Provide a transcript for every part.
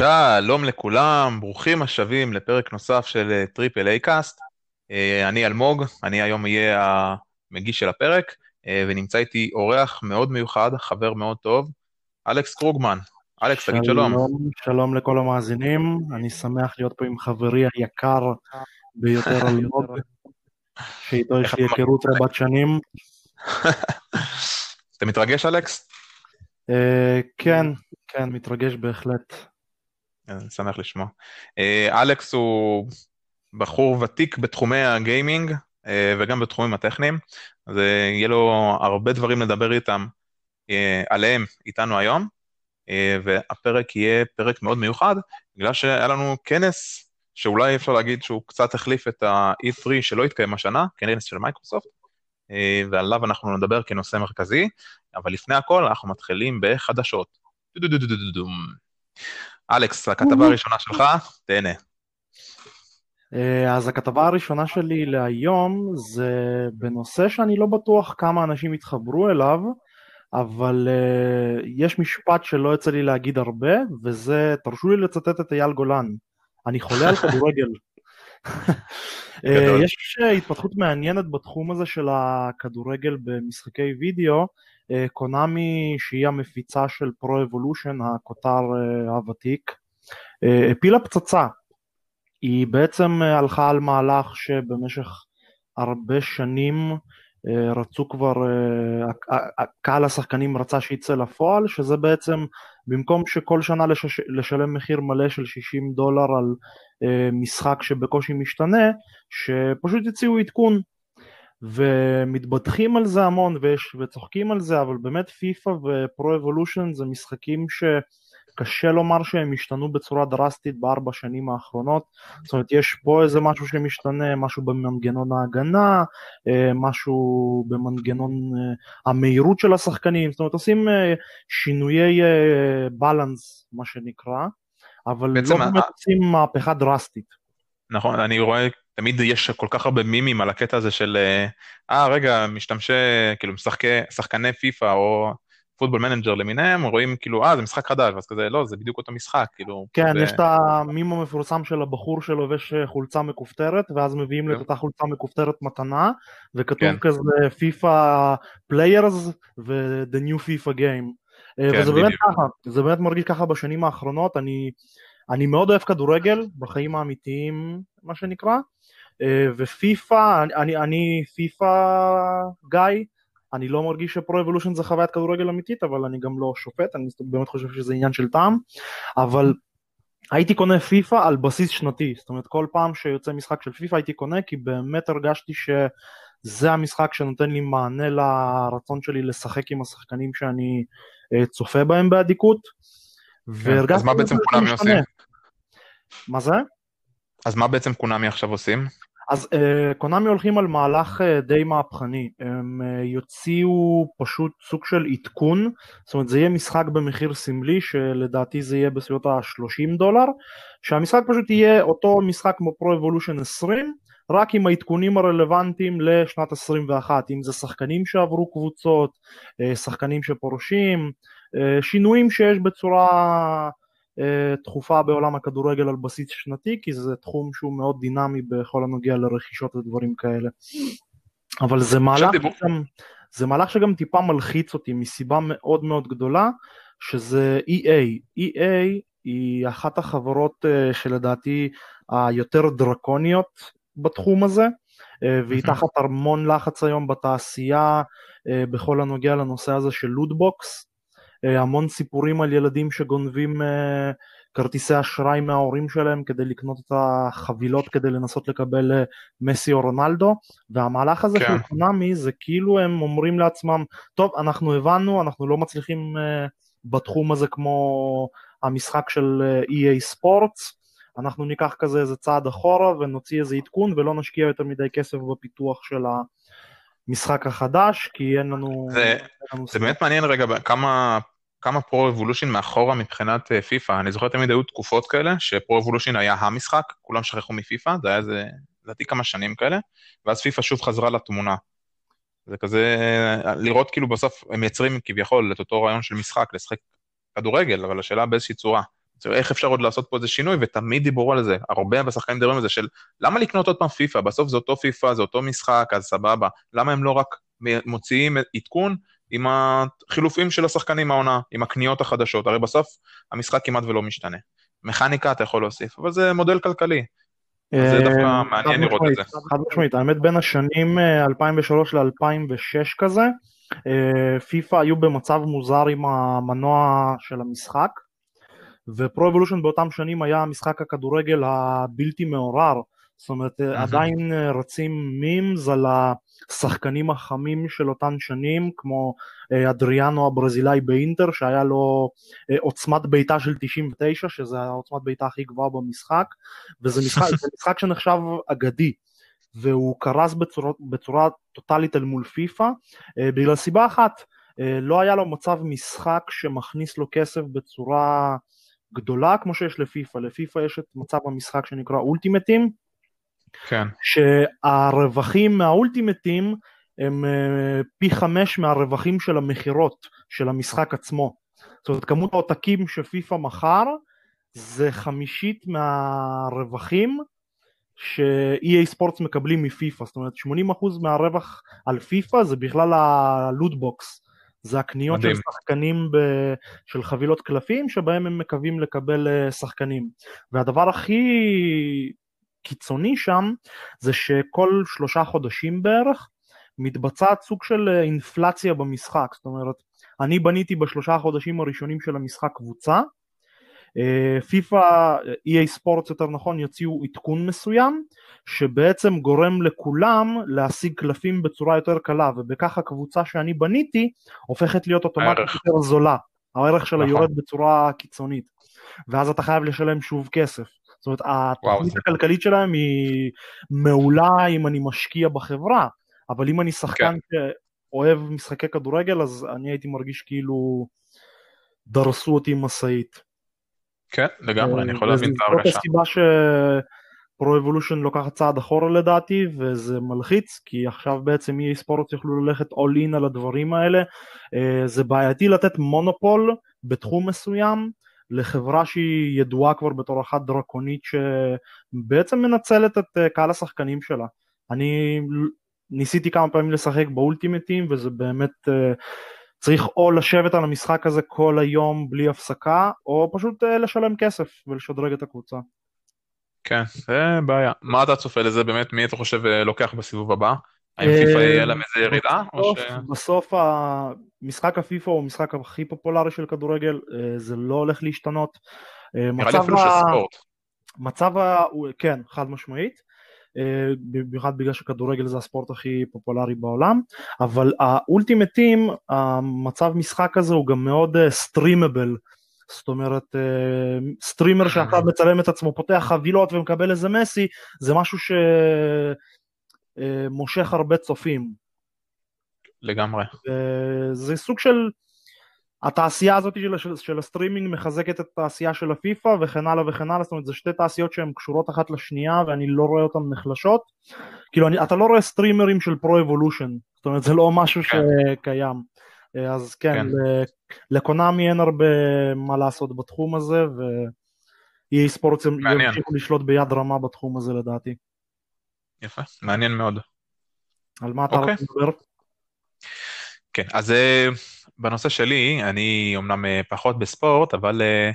שלום לכולם, ברוכים השבים לפרק נוסף של Triple A Cast. אני אלמוג, אני היום אהיה המגיש של הפרק, אה, ונמצא איתי אורח מאוד מיוחד, חבר מאוד טוב, אלכס קרוגמן. אלכס, תגיד שלום. שלום, לכל המאזינים, אני שמח להיות פה עם חברי היקר ביותר אלמוג, שאיתו יש לי היכרות רבת שנים. אתה מתרגש, אלכס? אה, כן, כן, מתרגש בהחלט. אני שמח לשמוע. אה, אלכס הוא בחור ותיק בתחומי הגיימינג אה, וגם בתחומים הטכניים, אז יהיה לו הרבה דברים לדבר איתם, עליהם איתנו היום, והפרק יהיה פרק מאוד מיוחד, בגלל שהיה לנו כנס שאולי אפשר להגיד שהוא קצת החליף את ה-E3 שלא התקיים השנה, כנס של מייקרוסופט, ועליו אנחנו נדבר כנושא מרכזי, אבל לפני הכל אנחנו מתחילים בחדשות. אלכס, הכתבה הראשונה שלך, תהנה. אה, אז הכתבה הראשונה שלי להיום זה בנושא שאני לא בטוח כמה אנשים יתחברו אליו, אבל uh, יש משפט שלא יצא לי להגיד הרבה, וזה, תרשו לי לצטט את אייל גולן, אני חולה על כדורגל. אה, יש התפתחות מעניינת בתחום הזה של הכדורגל במשחקי וידאו, אה, Konami שהיא המפיצה של Pro Evolution, הכותר אה, הוותיק, אה, הפילה פצצה. היא בעצם הלכה על מהלך שבמשך הרבה שנים רצו כבר, קהל השחקנים רצה שיצא לפועל, שזה בעצם במקום שכל שנה לשש, לשלם מחיר מלא של 60 דולר על משחק שבקושי משתנה, שפשוט הציעו עדכון ומתבדחים על זה המון ויש, וצוחקים על זה, אבל באמת פיפא ופרו אבולושן זה משחקים שקשה לומר שהם השתנו בצורה דרסטית בארבע שנים האחרונות, זאת אומרת יש פה איזה משהו שמשתנה, משהו במנגנון ההגנה, אה, משהו במנגנון אה, המהירות של השחקנים, זאת אומרת עושים אה, שינויי balance מה שנקרא, אבל לא באמת עושים מהפכה דרסטית. נכון, אני רואה תמיד יש כל כך הרבה מימים על הקטע הזה של, אה, אה רגע, משתמשי, כאילו, משחקי, שחקני פיפא או Football Manager למיניהם, רואים כאילו, אה, זה משחק חדש, ואז כזה, לא, זה בדיוק אותו משחק, כאילו. כן, ו... יש את המים המפורסם של הבחור שלובש אה, חולצה מכופתרת, ואז מביאים לו את כן. אותה חולצה מכופתרת מתנה, וכתוב כן. כזה פיפא players ו-the new FIFA game. אה, כן, וזה באמת ככה, זה באמת מרגיש ככה בשנים האחרונות, אני... אני מאוד אוהב כדורגל בחיים האמיתיים מה שנקרא. אה, ופיפא, אני, אני פיפא guy, אני לא מרגיש ש Pro Evolution זה חוויית כדורגל אמיתית אבל אני גם לא שופט, אני באמת חושב שזה עניין של טעם. אבל הייתי קונה פיפא על בסיס שנתי, זאת אומרת כל פעם שיוצא משחק של פיפא הייתי קונה כי באמת הרגשתי שזה המשחק שנותן לי מענה לרצון שלי לשחק עם השחקנים שאני אה, צופה בהם באדיקות. כן, אז מה בעצם קונאמי עושים? מה זה? אז מה בעצם קונאמי עכשיו עושים? אז uh, קונאמי הולכים על מהלך uh, די מהפכני, הם uh, יוציאו פשוט סוג של עדכון, זאת אומרת זה יהיה משחק במחיר סמלי שלדעתי זה יהיה בסביבות ה-30 דולר, שהמשחק פשוט יהיה אותו משחק כמו פרו אבולושן 20, רק עם העדכונים הרלוונטיים לשנת 21, אם זה שחקנים שעברו קבוצות, שחקנים שפורשים, שינויים שיש בצורה תכופה בעולם הכדורגל על בסיס שנתי כי זה תחום שהוא מאוד דינמי בכל הנוגע לרכישות ודברים כאלה. אבל זה מהלך, שגם, זה מהלך שגם טיפה מלחיץ אותי מסיבה מאוד מאוד גדולה שזה EA. EA היא אחת החברות אה, שלדעתי היותר דרקוניות בתחום הזה והיא תחת המון לחץ היום בתעשייה אה, בכל הנוגע לנושא הזה של loot box אה, המון סיפורים על ילדים שגונבים אה, כרטיסי אשראי מההורים שלהם כדי לקנות את החבילות כדי לנסות לקבל אה, מסי או רונלדו והמהלך הזה כן. של קונאמי זה כאילו הם אומרים לעצמם טוב אנחנו הבנו אנחנו לא מצליחים בתחום הזה כמו המשחק של EA Sports אנחנו ניקח כזה איזה צעד אחורה ונוציא איזה עדכון ולא נשקיע יותר מדי כסף בפיתוח של המשחק החדש כי אין לנו... זה, אין לנו זה באמת מעניין רגע כמה כמה פרו אבולושין מאחורה מבחינת אה, פיפא. אני זוכר תמיד היו תקופות כאלה, שפרו אבולושין היה המשחק, כולם שכחו מפיפא, זה היה איזה, לדעתי כמה שנים כאלה, ואז פיפא שוב חזרה לתמונה. זה כזה, לראות כאילו בסוף הם מייצרים כביכול את אותו רעיון של משחק, לשחק כדורגל, אבל השאלה באיזושהי צורה. איך אפשר עוד לעשות פה איזה שינוי, ותמיד דיברו על זה, הרבה בשחקנים מדברים על זה של למה לקנות עוד פעם פיפא, בסוף זה אותו פיפא, זה אותו משחק, אז סבבה, למה הם לא רק מוציאים עדכון עם החילופים של השחקנים מהעונה, עם הקניות החדשות, הרי בסוף המשחק כמעט ולא משתנה. מכניקה אתה יכול להוסיף, אבל זה מודל כלכלי. זה אה, דווקא מעניין לראות את זה. חד משמעית, האמת בין השנים 2003 אה, ל-2006 כזה, אה, פיפא היו במצב מוזר עם המנוע של המשחק, ופרו אבולושן באותם שנים היה משחק הכדורגל הבלתי מעורר, זאת אומרת עדיין רצים מימס על השחקנים החמים של אותן שנים כמו אדריאנו הברזילאי באינטר שהיה לו עוצמת בעיטה של 99 שזה העוצמת בעיטה הכי גבוהה במשחק וזה משחק, משחק שנחשב אגדי והוא קרס בצורה, בצורה טוטאלית אל מול פיפא אה, בגלל סיבה אחת, אה, לא היה לו מצב משחק שמכניס לו כסף בצורה גדולה כמו שיש לפיפא, לפיפא יש את מצב המשחק שנקרא אולטימטים, כן. שהרווחים מהאולטימטים הם אה, פי חמש מהרווחים של המכירות של המשחק עצמו. זאת אומרת כמות העותקים שפיפא מכר זה חמישית מהרווחים ש-EA ספורטס מקבלים מפיפא, זאת אומרת 80% מהרווח על פיפא זה בכלל הלוטבוקס, זה הקניות מדהים. של שחקנים ב... של חבילות קלפים שבהם הם מקווים לקבל אה, שחקנים. והדבר הכי קיצוני שם זה שכל שלושה חודשים בערך מתבצעת סוג של אה, אינפלציה במשחק, זאת אומרת אני בניתי בשלושה החודשים הראשונים של המשחק קבוצה פיפא, EA ספורט יותר נכון, יוציאו עדכון מסוים שבעצם גורם לכולם להשיג קלפים בצורה יותר קלה ובכך הקבוצה שאני בניתי הופכת להיות אוטומטית יותר זולה, הערך שלה נכון. יורד בצורה קיצונית ואז אתה חייב לשלם שוב כסף. זאת אומרת התוכנית הכלכלית שלהם היא מעולה אם אני משקיע בחברה אבל אם אני שחקן כן. שאוהב משחקי כדורגל אז אני הייתי מרגיש כאילו דרסו אותי עם משאית. כן, לגמרי, אני יכול להבין את ההרגשה. זאת הסיבה שפרו אבולושן לוקחת צעד אחורה לדעתי, וזה מלחיץ, כי עכשיו בעצם EA ספורט יוכלו ללכת all in על הדברים האלה. אה, זה בעייתי לתת מונופול בתחום מסוים. לחברה שהיא ידועה כבר בתור אחת דרקונית שבעצם מנצלת את אה, קהל השחקנים שלה. אני ניסיתי כמה פעמים לשחק באולטימטים וזה באמת אה, צריך או לשבת על המשחק הזה כל היום בלי הפסקה, או פשוט אה, לשלם כסף ולשדרג את הקבוצה. כן, זה בעיה. מה אתה צופה לזה באמת? מי אתה חושב אה, לוקח בסיבוב הבא? האם פיפא אה, יהיה להם איזה ירידה? בסוף המשחק הפיפא הוא המשחק הכי פופולרי של כדורגל, זה לא הולך להשתנות. נראה לי אפילו של ספורט. מצב ה... כן, חד משמעית. אה, במיוחד בגלל שכדורגל זה הספורט הכי פופולרי בעולם, אבל ה Ultimate Team, המצב משחק הזה הוא גם מאוד streamable. אה, זאת אומרת streamer אה, שעכשיו מצלם את עצמו פותח חבילות ומקבל איזה מסי זה משהו שמושך הרבה צופים. לגמרי. זה סוג של התעשייה הזאת של, של, של הסטרימינג מחזקת את התעשייה של הפיפא וכן הלאה וכן הלאה, זאת אומרת זה שתי תעשיות שהן קשורות אחת לשנייה ואני לא רואה אותן נחלשות. כאילו אני, אתה לא רואה סטרימרים של פרו אבולושן, זאת אומרת זה לא משהו כן. שקיים. אז כן, כן. לקונאמי אין הרבה מה לעשות בתחום הזה ו-EA ספורט ימשיכו לשלוט ביד רמה בתחום הזה לדעתי. יפה, מעניין מאוד. על מה אתה אוקיי. רוצה לדבר? כן, אז אה, בנושא שלי, אני אמנם אה, פחות בספורט, אבל אה,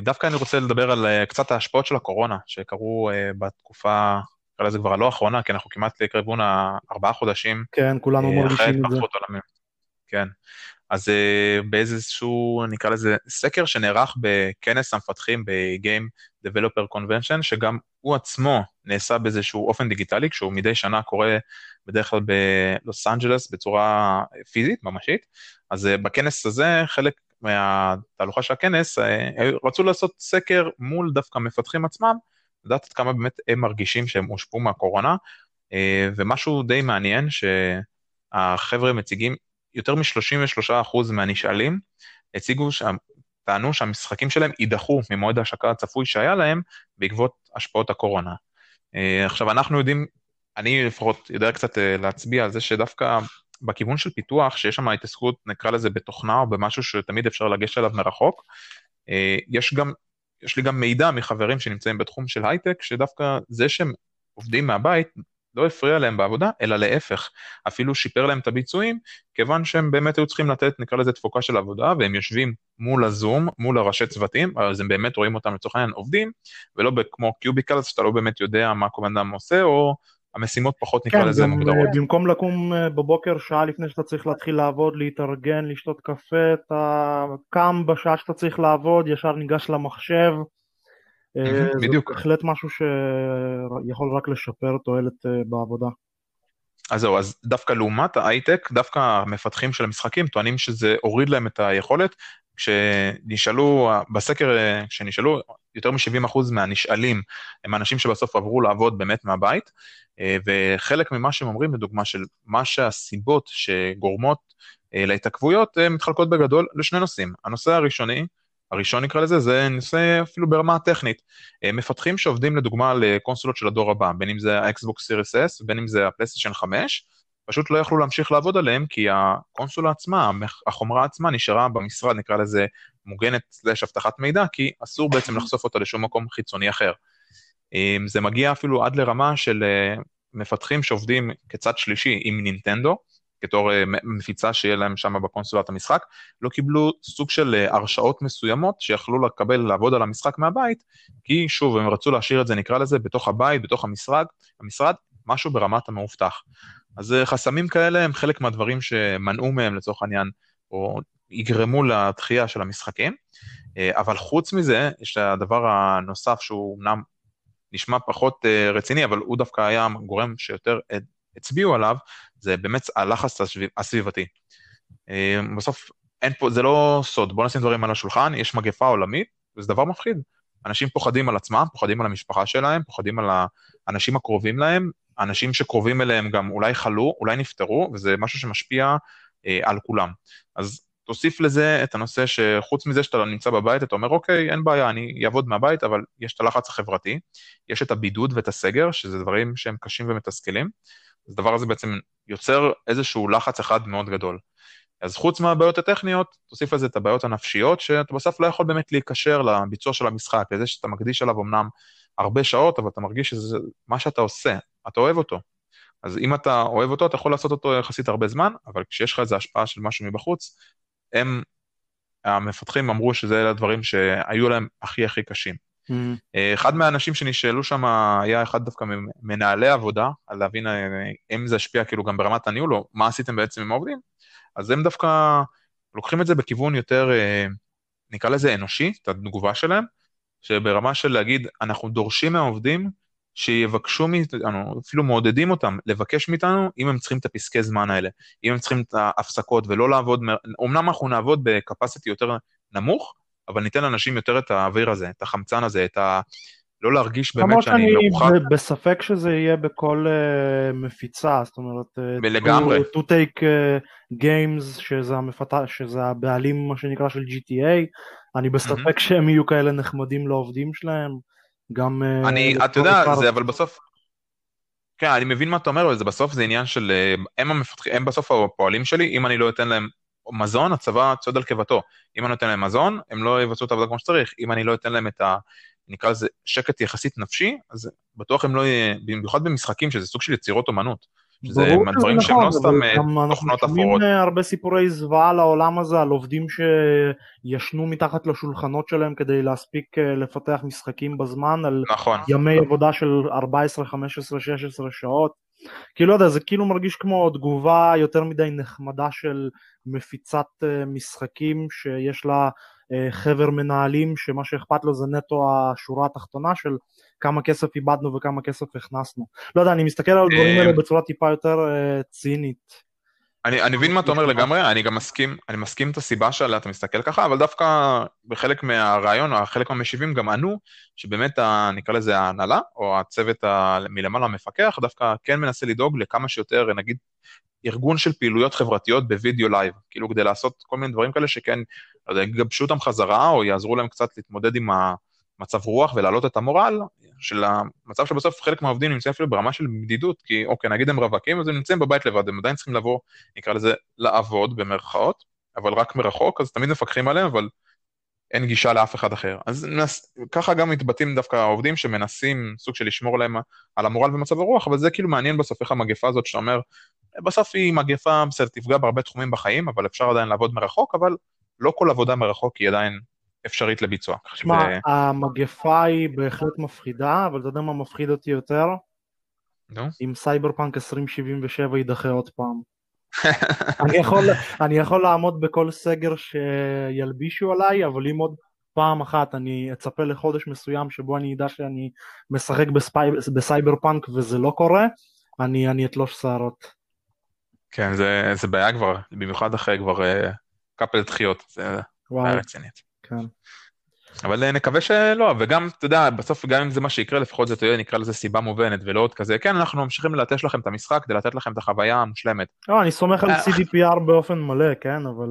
דווקא אני רוצה לדבר על קצת ההשפעות של הקורונה, שקרו בתקופה, נקרא לזה כבר הלא האחרונה, כי אנחנו כמעט לכיוון הארבעה חודשים. כן, כולנו מרגישים את זה. כן. אז באיזשהו, נקרא לזה, סקר שנערך בכנס המפתחים ב-Game Developer Convention, שגם הוא עצמו נעשה באיזשהו אופן דיגיטלי, כשהוא מדי שנה קורה בדרך כלל בלוס אנג'לס בצורה פיזית, ממשית. אז אה, בכנס הזה, חלק מהתהלוכה של הכנס, אה, רצו לעשות סקר מול דווקא מפתחים עצמם, לדעת עד כמה באמת הם מרגישים שהם הושפעו מהקורונה, אה, ומשהו די מעניין, שהחבר'ה מציגים, יותר מ-33% מהנשאלים הציגו שם, טענו שהמשחקים שלהם יידחו ממועד ההשקה הצפוי שהיה להם בעקבות השפעות הקורונה. עכשיו, אנחנו יודעים אני לפחות יודע קצת אה, להצביע על זה שדווקא בכיוון של פיתוח, שיש שם התעסקות, נקרא לזה בתוכנה או במשהו שתמיד אפשר לגשת אליו מרחוק, אה, יש גם יש לי גם מידע מחברים שנמצאים בתחום של הייטק, שדווקא זה שהם עובדים מהבית, לא הפריע להם בעבודה, אלא להפך, אפילו שיפר להם את הביצועים, כיוון שהם באמת היו צריכים לתת, נקרא לזה תפוקה של עבודה, והם יושבים מול הזום, מול הראשי צוותים, אז הם באמת רואים אותם לצורך העניין עובדים, ולא כמו קיוביקלס, שאתה לא באמת יודע מה כל אדם עושה, או המשימות פחות נקרא כן, לזה מוגדרות. אה, במקום לקום אה, בבוקר שעה לפני שאתה צריך להתחיל לעבוד, להתארגן, לשתות קפה, אתה קם בשעה שאתה צריך לעבוד, ישר ניגש למחשב. אה, בדיוק. זה בהחלט משהו שיכול רק לשפר תועלת אה, בעבודה. אז זהו, אז דווקא לעומת ההייטק, דווקא המפתחים של המשחקים טוענים שזה הוריד להם את היכולת. כשנשאלו, בסקר אה, כשנשאלו, יותר מ-70% מהנשאלים הם אנשים שבסוף עברו לעבוד באמת מהבית, וחלק ממה שהם אומרים, לדוגמה, של מה שהסיבות שגורמות ההתעכבויות, מתחלקות בגדול לשני נושאים. הנושא הראשוני, הראשון נקרא לזה, זה נושא אפילו ברמה הטכנית. מפתחים שעובדים לדוגמה לקונסולות של הדור הבא, בין אם זה ה Xbox Series S, בין אם זה ה PlayStation 5, פשוט לא יכלו להמשיך לעבוד עליהם, כי הקונסולה עצמה, החומרה עצמה נשארה במשרד, נקרא לזה מוגנת slash אבטחת מידע, כי אסור בעצם לחשוף אותה לשום מקום חיצוני אחר. זה מגיע אפילו עד לרמה של אה, מפתחים שעובדים כצד שלישי עם נינטנדו, בתור אה, מפיצה שיהיה להם שם בקונסולת המשחק, לא קיבלו סוג של אה, הרשאות מסוימות שיכלו לקבל לעבוד על המשחק מהבית, כי שוב, הם רצו להשאיר את זה, נקרא לזה, בתוך הבית, בתוך המשרד, המשרד, משהו ברמת המאובטח. אז אה, חסמים כאלה הם חלק מהדברים שמנעו מהם לצורך העניין, או יגרמו לתחייה של המשחקים. אבל חוץ מזה, יש הדבר הנוסף שהוא אמנם נשמע פחות רציני, אבל הוא דווקא היה גורם שיותר הצביעו עליו, זה באמת הלחץ הסביב, הסביבתי. אה, בסוף, אין פה, זה לא סוד, בואו נשים דברים על השולחן, יש מגפה עולמית, וזה דבר מפחיד. אנשים פוחדים על עצמם, פוחדים על המשפחה שלהם, פוחדים על האנשים הקרובים להם, אנשים שקרובים אליהם גם אולי חלו, אולי נפטרו, וזה משהו שמשפיע אה, על כולם. אז תוסיף לזה את הנושא שחוץ מזה שאתה נמצא בבית, אתה אומר, אוקיי, אין בעיה, אני אעבוד מהבית, אבל יש את הלחץ החברתי, יש את הבידוד ואת הסגר, שזה דברים שהם קשים ומתסכלים, אז הדבר הזה בעצם יוצר איזשהו לחץ אחד מאוד גדול. אז חוץ מהבעיות הטכניות, תוסיף לזה את הבעיות הנפשיות, שאתה בסוף לא יכול באמת להיקשר לביצוע של המשחק, לזה שאתה מקדיש עליו אמנם הרבה שעות, אבל אתה מרגיש שזה מה שאתה עושה, אתה אוהב אותו. אז אם אתה אוהב אותו, אתה יכול לעשות אותו יחסית הרבה זמן, אבל כשיש לך איזו השפעה של משהו מבחוץ, הם, המפתחים אמרו שזה הדברים שהיו להם הכי הכי קשים. Mm-hmm. אחד מהאנשים שנשאלו שם היה אחד דווקא ממנהלי עבודה, על להבין אה, אם זה השפיע כאילו גם ברמת הניהול, או מה עשיתם בעצם עם העובדים, אז הם דווקא לוקחים את זה בכיוון יותר, אה, נקרא לזה אנושי, את התגובה שלהם, שברמה של להגיד, אנחנו דורשים מהעובדים שיבקשו מאיתנו, אפילו מעודדים אותם לבקש מאיתנו אם הם צריכים את הפסקי זמן האלה, אם הם צריכים את ההפסקות ולא לעבוד, אמנם אנחנו נעבוד בקפסיטי יותר נמוך, אבל ניתן לאנשים יותר את האוויר הזה, את החמצן הזה, את ה... לא להרגיש באמת שאני מרוחק. למרות שאני בספק שזה יהיה בכל uh, מפיצה, זאת אומרת, uh, לגמרי. to, to take uh, games, שזה, המפת... שזה הבעלים, מה שנקרא, של GTA, אני בספק mm-hmm. שהם יהיו כאלה נחמדים לעובדים שלהם, גם... Uh, אני, אתה יודע, זה אבל בסוף... כן, אני מבין מה אתה אומר, זה בסוף זה עניין של... הם המפתחים, הם בסוף הפועלים שלי, אם אני לא אתן להם מזון, הצבא צועד על קיבתו. אם אני נותן להם מזון, הם לא יבצעו את העבודה כמו שצריך. אם אני לא אתן להם את ה... נקרא לזה שקט יחסית נפשי, אז בטוח הם לא יהיה, במיוחד במשחקים, שזה סוג של יצירות אומנות. שזה דברים שהם לא סתם תוכנות אפורות. אנחנו שומעים אה, הרבה סיפורי זוועה על העולם הזה, על עובדים שישנו מתחת לשולחנות שלהם כדי להספיק אה, לפתח משחקים בזמן, על נכון. ימי עבודה של 14, 15, 16 שעות. כאילו לא יודע, זה כאילו מרגיש כמו תגובה יותר מדי נחמדה של מפיצת משחקים שיש לה חבר מנהלים שמה שאכפת לו זה נטו השורה התחתונה של כמה כסף איבדנו וכמה כסף הכנסנו. לא יודע, אני מסתכל על הדברים האלה בצורה טיפה יותר צינית. אני, אני מבין מה אתה אומר לגמרי, אני גם מסכים, אני מסכים את הסיבה שעליה אתה מסתכל ככה, אבל דווקא בחלק מהרעיון, או חלק מהמשיבים גם ענו, שבאמת, ה, נקרא לזה ההנהלה, או הצוות ה, מלמעלה המפקח, דווקא כן מנסה לדאוג לכמה שיותר, נגיד, ארגון של פעילויות חברתיות בווידאו live, כאילו כדי לעשות כל מיני דברים כאלה שכן, לא יודע, יגבשו אותם חזרה, או יעזרו להם קצת להתמודד עם המצב רוח ולהעלות את המורל, של המצב שבסוף חלק מהעובדים נמצאים אפילו ברמה של בדידות, כי אוקיי, נגיד הם רווקים, אז הם נמצאים בבית לבד, הם עדיין צריכים לבוא, נקרא לזה, לעבוד במרכאות, אבל רק מרחוק, אז תמיד מפקחים עליהם, אבל אין גישה לאף אחד אחר. אז נס, ככה גם מתבטאים דווקא העובדים שמנסים סוג של לשמור להם על המורל ומצב הרוח, אבל זה כאילו מעניין בסוף איך המגפה הזאת שאתה אומר, בסוף היא מגפה, בסדר, תפגע בהרבה תחומים בחיים, אבל אפשר עדיין לעבוד מרחוק, אבל לא כל עבודה מרחוק היא עדיין אפשרית לביצוע. שמע, ו... המגפה היא בהחלט מפחידה, אבל אתה יודע מה מפחיד אותי יותר? נו? אם סייבר פאנק 2077 יידחה עוד פעם. אני, יכול, אני יכול לעמוד בכל סגר שילבישו עליי, אבל אם עוד פעם אחת אני אצפה לחודש מסוים שבו אני אדע שאני משחק בספי, בסייבר פאנק וזה לא קורה, אני, אני אתלוש שערות. כן, זה, זה בעיה כבר, במיוחד אחרי כבר uh, כפל דחיות, זה בעיה רצינית. כן. אבל אה, נקווה שלא, וגם, אתה יודע, בסוף גם אם זה מה שיקרה, לפחות זה תהיה, נקרא לזה סיבה מובנת, ולא עוד כזה, כן, אנחנו ממשיכים ללטש לכם את המשחק כדי לתת לכם את החוויה המושלמת. לא, אני סומך על אה, CDPR באופן מלא, כן, אבל...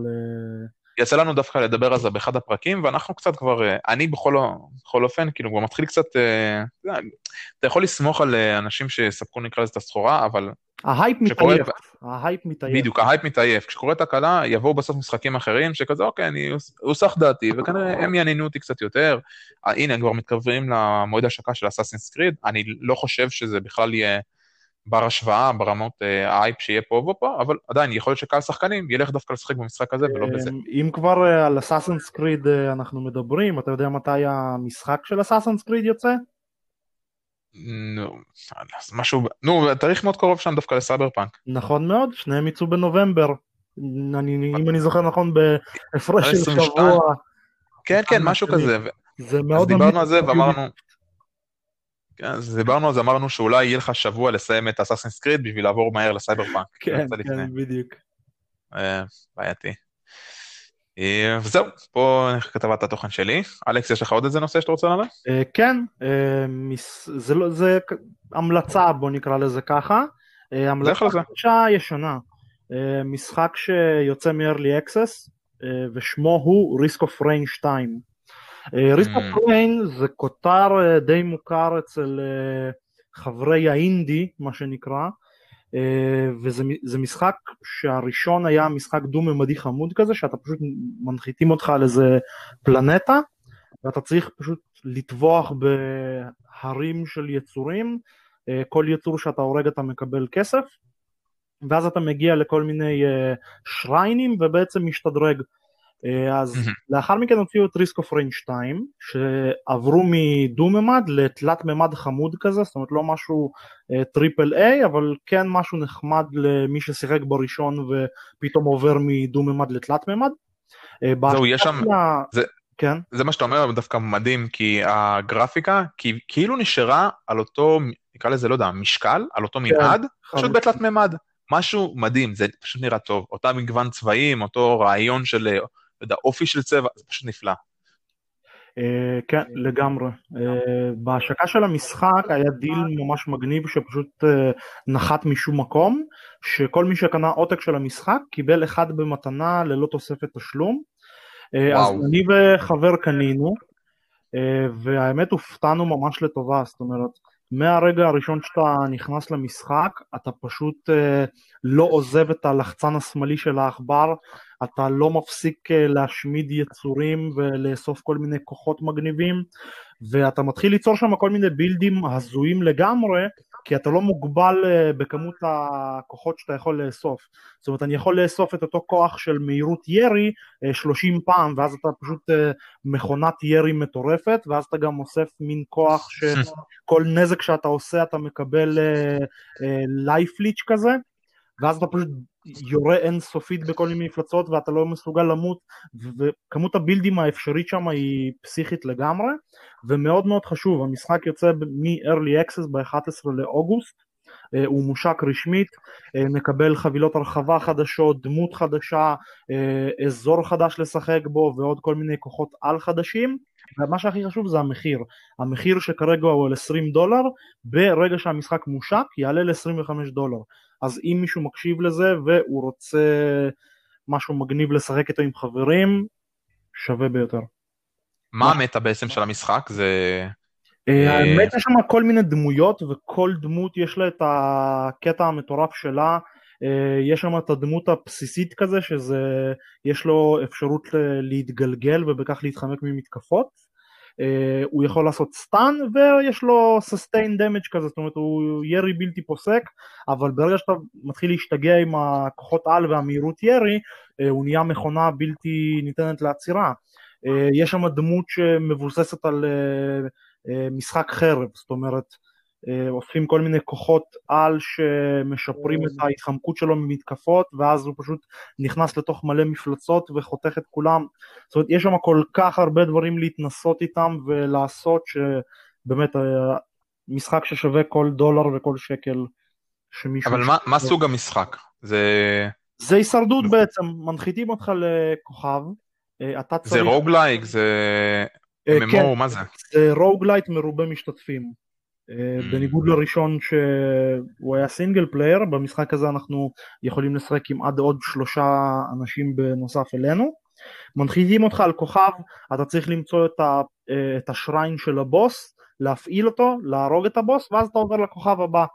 יצא לנו דווקא לדבר על זה באחד הפרקים, ואנחנו קצת כבר, אני בכל, בכל אופן, כאילו כבר מתחיל קצת, אתה יכול לסמוך על אנשים שיספקו נקרא לזה את הסחורה, אבל ההייפ מתעייף, ההייפ מתעייף. בדיוק, ההייפ מתעייף. כשקורית תקלה, יבואו בסוף משחקים אחרים, שכזה, אוקיי, אני אוסח דעתי, וכנראה הם יעניינו אותי קצת יותר. אה, הנה, כבר מתקרבים למועד השקה של Assassin's Creed, אני לא חושב שזה בכלל יהיה בר השוואה ברמות אה, ההייפ שיהיה פה ופה, אבל עדיין, יכול להיות שקהל שחקנים ילך דווקא לשחק במשחק הזה ולא בזה. אם כבר אה, על Assassin's Creed אנחנו מדברים, אתה יודע מתי המשחק של Assassin's Creed יוצא? נו, אז משהו, נו, תאריך מאוד קרוב שם דווקא לסייבר פאנק. נכון מאוד, שניהם יצאו בנובמבר. אני, אם אני זוכר נכון, בהפרש של שבוע. כן, כן, משהו כזה. זה מאוד... אז דיברנו על זה ואמרנו... כן, אז דיברנו על זה, אמרנו שאולי יהיה לך שבוע לסיים את אסאסינס קריד בשביל לעבור מהר לסייבר פאנק. כן, כן, בדיוק. אה, בעייתי. אה, וזהו, פה כתבת התוכן שלי. אלכס, יש לך עוד איזה נושא שאתה רוצה לענות? אה, כן, אה, זה לא, זה המלצה, בוא נקרא לזה ככה. המלצה חדשה ישנה. משחק שיוצא מ-early access, ושמו הוא Risk of Rain 2. Risk of mm. Rain זה כותר די מוכר אצל חברי האינדי, מה שנקרא. אה, וזה משחק שהראשון היה משחק דו-ממדי חמוד כזה, שאתה פשוט מנחיתים אותך על איזה פלנטה, ואתה צריך פשוט לטבוח בהרים של יצורים, אה, כל יצור שאתה הורג אתה מקבל כסף, ואז אתה מגיע לכל מיני אה, שריינים ובעצם משתדרג. אה, אז. לאחר מכן הוציאו את Risk of Rain 2 שעברו מדו-ממד לתלת ממד חמוד כזה זאת אומרת לא משהו triple uh, A אבל כן משהו נחמד למי ששיחק בראשון ופתאום עובר מדו ממד לתלת ממד. Uh, זהו יש שם, לה... זה, כן. זה מה שאתה אומר דווקא מדהים כי הגרפיקה כי, כאילו נשארה על אותו נקרא לזה לא יודע משקל על אותו כן, מנעד פשוט בתלת ממד. משהו מדהים, זה פשוט נראה טוב, אותה מגוון צבעים, אותו רעיון של יודע, אופי של צבע, זה פשוט נפלא. Uh, כן, לגמרי. Uh, בהשקה של המשחק היה דיל ממש מגניב שפשוט נחת משום מקום, שכל מי שקנה עותק של המשחק קיבל אחד במתנה ללא תוספת תשלום. אז אני וחבר קנינו, והאמת הופתענו ממש לטובה, זאת אומרת, מהרגע הראשון שאתה נכנס למשחק, אתה פשוט uh, לא עוזב את הלחצן השמאלי של העכבר, אתה לא מפסיק אה, להשמיד יצורים ולאסוף כל מיני כוחות מגניבים ואתה מתחיל ליצור שם כל מיני בילדים הזויים לגמרי כי אתה לא מוגבל אה, בכמות הכוחות שאתה יכול לאסוף. זאת אומרת אני יכול לאסוף את אותו כוח של מהירות ירי 30 אה, פעם ואז אתה פשוט מכונת ירי מטורפת ואז אתה גם אוסף מין כוח שכל נזק שאתה עושה אתה מקבל לייפליץ' כזה ואז אתה פשוט יורה אינסופית בכל מיני מפלצות ואתה לא מסוגל למות וכמות הבילדים האפשרית שם היא פסיכית לגמרי ומאוד מאוד חשוב המשחק יוצא מ-early access ב-11 לאוגוסט הוא מושק רשמית, אה, מקבל חבילות הרחבה חדשות, דמות חדשה, אה, אזור חדש לשחק בו ועוד כל מיני כוחות על חדשים ומה שהכי חשוב זה המחיר, המחיר שכרגע הוא על 20 דולר, ברגע שהמשחק מושק יעלה ל-25 דולר אז אם מישהו מקשיב לזה והוא רוצה משהו מגניב לשחק איתו עם חברים, שווה ביותר. מה המטה בעצם של המשחק? זה... אה, האמת יש שם כל מיני דמויות וכל דמות יש לה את הקטע המטורף שלה. יש שם את הדמות הבסיסית כזה שזה יש לו אפשרות להתגלגל ובכך להתחמק ממתקפות הוא יכול לעשות סטן ויש לו sustain damage כזה, זאת אומרת הוא ירי בלתי פוסק, אבל ברגע שאתה מתחיל להשתגע עם הכוחות על והמהירות ירי, הוא נהיה מכונה בלתי ניתנת לעצירה. יש שם דמות שמבוססת על משחק חרב, זאת אומרת אוספים כל מיני כוחות על שמשפרים את ההתחמקות שלו ממתקפות ואז הוא פשוט נכנס לתוך מלא מפלצות וחותך את כולם זאת אומרת יש שם כל כך הרבה דברים להתנסות איתם ולעשות שבאמת משחק ששווה כל דולר וכל שקל שמישהו... אבל מה, מה סוג המשחק? זה... זה הישרדות בעצם, מנחיתים אותך לכוכב, אתה צריך... זה רוגלייק, זה... MMO, כן, מה זה? זה roguelite מרובה משתתפים. אה, בניגוד לראשון שהוא היה single player, במשחק הזה אנחנו יכולים לשחק עם עד עוד שלושה אנשים בנוסף אלינו. מנחיתים אותך על כוכב, אתה צריך למצוא את, ה, אה, את השריין של הבוס, להפעיל אותו, להרוג את הבוס, ואז אתה עובר לכוכב הבא.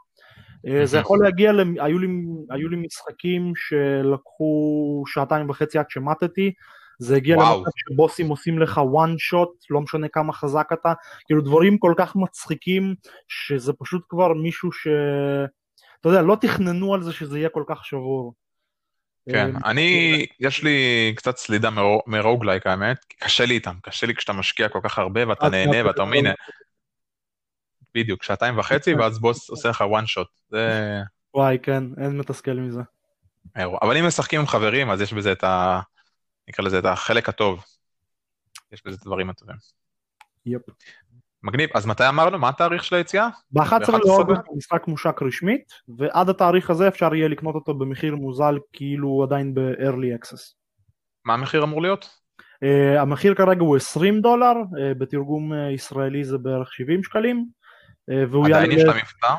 אה, זה יכול להגיע, היו לי, היו לי משחקים שלקחו שעתיים וחצי עד שמתתי, זה הגיע למצב שבוסים עושים לך one shot, לא משנה כמה חזק אתה, כאילו דברים כל כך מצחיקים, שזה פשוט כבר מישהו ש... אתה יודע, לא תכננו על זה שזה יהיה כל כך שבור. כן, אה, אני, יש לי קצת סלידה מרוגלייק האמת, קשה לי איתם, קשה לי כשאתה משקיע כל כך הרבה ואתה נהנה ואתה אומר, הנה, בדיוק, שעתיים וחצי. ואז בוס עושה לך one shot, זה... וואי, כן, אין מתסכל מזה. אבל אם משחקים עם חברים, אז יש בזה את ה... נקרא לזה את החלק הטוב. יש בזה את הדברים הטובים. יפ. מגניב, אז מתי אמרנו? מה התאריך של היציאה? ב-11 לאוגוסט המשחק מושק רשמית, ועד התאריך הזה אפשר יהיה לקנות אותו במחיר מוזל כאילו הוא עדיין ב-early access. מה המחיר אמור להיות? Uh, המחיר כרגע הוא 20 דולר, uh, בתרגום uh, ישראלי זה בערך 70 שקלים. Uh, עדיין יש את המבצע?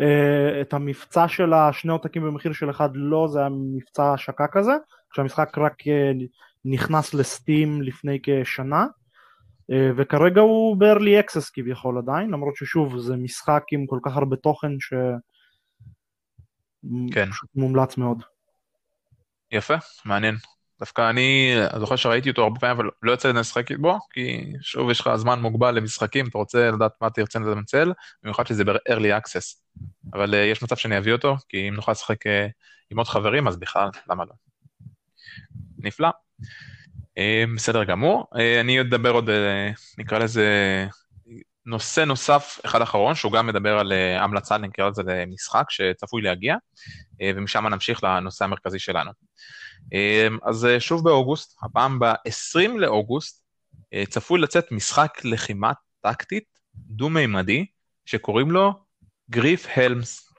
Uh, את המבצע של השני עותקים במחיר של אחד לא, זה היה מבצע השקה כזה. כשהמשחק רק אה, נכנס לסטים לפני כשנה אה, וכרגע הוא ב-early access כביכול עדיין למרות ששוב זה משחק עם כל כך הרבה תוכן ש... כן. מומלץ מאוד. יפה, מעניין. דווקא אני זוכר שראיתי אותו הרבה פעמים, אבל לא יוצא לשחק בו, כי שוב יש לך זמן מוגבל למשחקים, אתה רוצה לדעת מה תרצה לנצל, במיוחד שזה ב-early access. אבל uh, יש מצב שאני אביא אותו, כי אם נוכל לשחק uh, עם עוד חברים, אז בכלל, למה לא? נפלא. אה, בסדר גמור. אה, אני אדבר עוד, אה, נקרא לזה, נושא נוסף, אחד אחרון, שהוא גם מדבר על המלצה, נקרא לזה למשחק שצפוי להגיע, ומשם נמשיך לנושא המרכזי שלנו. אז שוב באוגוסט, הפעם ב-20 לאוגוסט, צפוי לצאת משחק לחימה טקטית דו-מימדי, שקוראים לו גריף הלמס.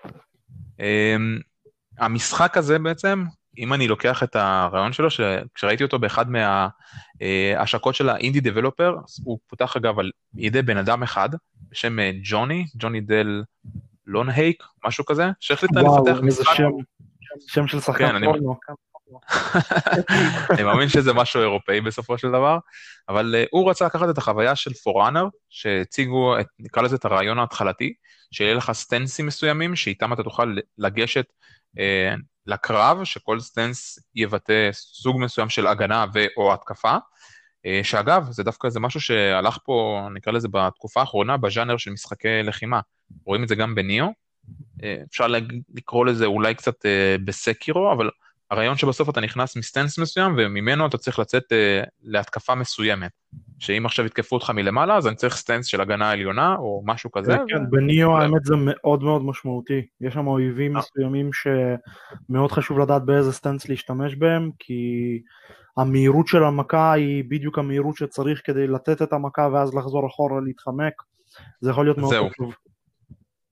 המשחק הזה בעצם אם אני לוקח את הרעיון שלו, כשראיתי אותו באחד מההשקות של האינדי דבלופר, הוא פותח אגב על ידי בן אדם אחד, בשם אה, ג'וני, ג'וני דל לונהייק, משהו כזה, שהחליט לפתח משחק. שם, שם של שחקן כן, פורנו. אני מאמין שזה משהו אירופאי בסופו של דבר, אבל uh, הוא רצה לקחת את החוויה של For Honor, שהציגו, את, נקרא לזה את הרעיון ההתחלתי, שיהיה לך stance-ים מסוימים, שאיתם אתה תוכל לגשת uh, לקרב, שכל stance יבטא סוג מסוים של הגנה ו/או התקפה, אה, שאגב, זה דווקא איזה משהו שהלך פה, נקרא לזה בתקופה האחרונה, בז'אנר של משחקי לחימה. רואים את זה גם ב Nioh, אה, אפשר לקרוא לזה אולי קצת אה, ב Sekiro, אבל הרעיון שבסוף אתה נכנס מ stance מסוים, וממנו אתה צריך לצאת להתקפה מסוימת. שאם עכשיו יתקפו אותך מלמעלה, אז אני צריך stance של הגנה עליונה, או משהו כזה. כן, ו... ב Nioh האמת זה מאוד מאוד משמעותי. יש שם אויבים אה. מסוימים שמאוד חשוב לדעת באיזה stance להשתמש בהם, כי המהירות של המכה היא בדיוק המהירות שצריך כדי לתת את המכה ואז לחזור אחורה להתחמק. זה יכול להיות מאוד זהו. חשוב.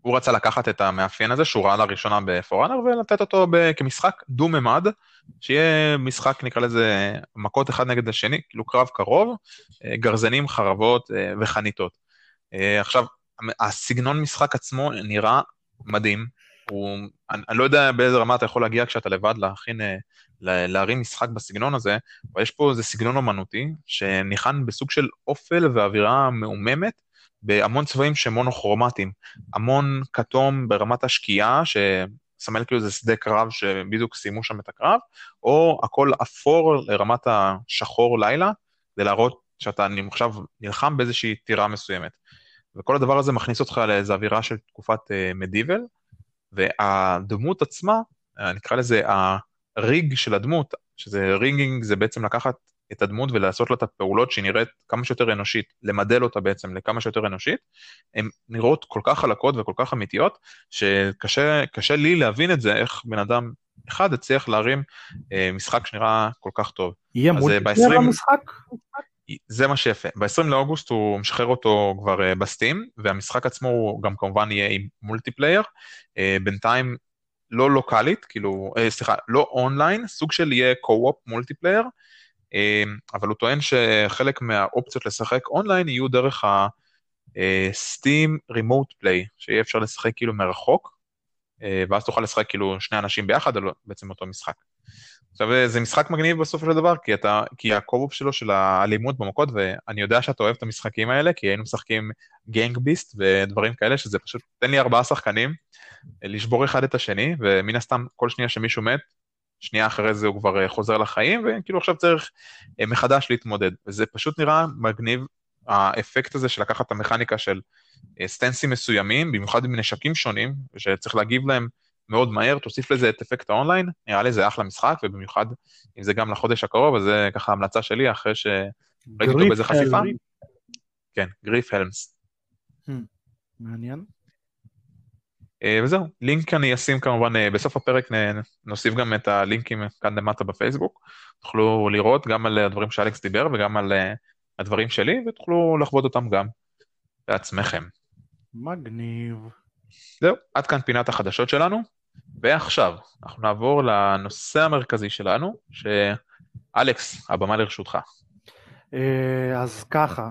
הוא רצה לקחת את המאפיין הזה שהוא ראה לראשונה בפורנר ולתת אותו ב- כמשחק דו-ממד, שיהיה משחק נקרא לזה מכות אחד נגד השני, כאילו קרב קרוב, אה, גרזנים, חרבות אה, וחניתות. אה, עכשיו, הסגנון משחק עצמו נראה מדהים, הוא, אני, אני לא יודע באיזה רמה אתה יכול להגיע כשאתה לבד להכין, להרים משחק בסגנון הזה, אבל יש פה איזה סגנון אומנותי שניחן בסוג של אופל ואווירה מעוממת, בהמון צבעים שהם מונוכרומטיים, המון כתום ברמת השקיעה, מסמל כאילו זה שדה קרב שבדיוק סיימו שם את הקרב, או הכל אפור לרמת השחור לילה, כדי להראות שאתה עכשיו נלחם באיזושהי טירה מסוימת. וכל הדבר הזה מכניס אותך לאיזו אווירה של תקופת מדיבל, והדמות עצמה, נקרא לזה הריג של הדמות, שזה ריגינג זה בעצם לקחת את הדמות ולעשות לה את הפעולות שהיא נראית כמה שיותר אנושית, למדל אותה בעצם לכמה שיותר אנושית, הן נראות כל כך חלקות וכל כך אמיתיות, שקשה לי להבין את זה, איך בן אדם אחד הצליח להרים אה, משחק שנראה כל כך טוב. יהיה אה, multiplayer במשחק? זה מה שיפה. ב-20 לאוגוסט הוא משחרר אותו כבר uh, ב Steam, והמשחק עצמו הוא גם כמובן יהיה עם multiplayer. Uh, בינתיים לא locally, כאילו, uh, סליחה, לא אונליין, סוג של יהיה co-op multiplayer, אבל הוא טוען שחלק מהאופציות לשחק אונליין יהיו דרך ה-Steam Remote Play, שיהיה אפשר לשחק כאילו מרחוק, אה, ואז תוכל לשחק כאילו שני אנשים ביחד על בעצם אותו משחק. עכשיו, זה משחק מגניב בסופו של דבר, כי, אתה, כי הקובופ שלו של האלימות במכות, ואני יודע שאתה אוהב את המשחקים האלה, כי היינו משחקים גנג ביסט ודברים כאלה, שזה פשוט, תן לי ארבעה שחקנים, לשבור אחד את השני, ומן הסתם כל שנייה שמישהו מת, שנייה אחרי זה הוא כבר אה, חוזר לחיים, וכאילו עכשיו צריך אה, מחדש להתמודד. וזה פשוט נראה מגניב, האפקט הזה של לקחת את המכניקה של אה, stances מסוימים, במיוחד עם נשקים שונים, שצריך להגיב להם מאוד מהר, תוסיף לזה את אפקט האונליין, נראה לי זה אחלה משחק, ובמיוחד אם זה גם לחודש הקרוב, אז זה ככה המלצה שלי אחרי שראיתי אותו באיזה חשיפה. כן, Griefhelm. Hmm, מעניין. אה, וזהו, לינק אני אשים כמובן אה, בסוף הפרק, נוסיף גם את הלינקים כאן למטה בפייסבוק, תוכלו לראות גם על הדברים שאלכס דיבר וגם על אה, הדברים שלי, ותוכלו לחוות אותם גם בעצמכם. מגניב. זהו, עד כאן פינת החדשות שלנו, ועכשיו אנחנו נעבור לנושא המרכזי שלנו, שאלכס, הבמה לרשותך. אז ככה,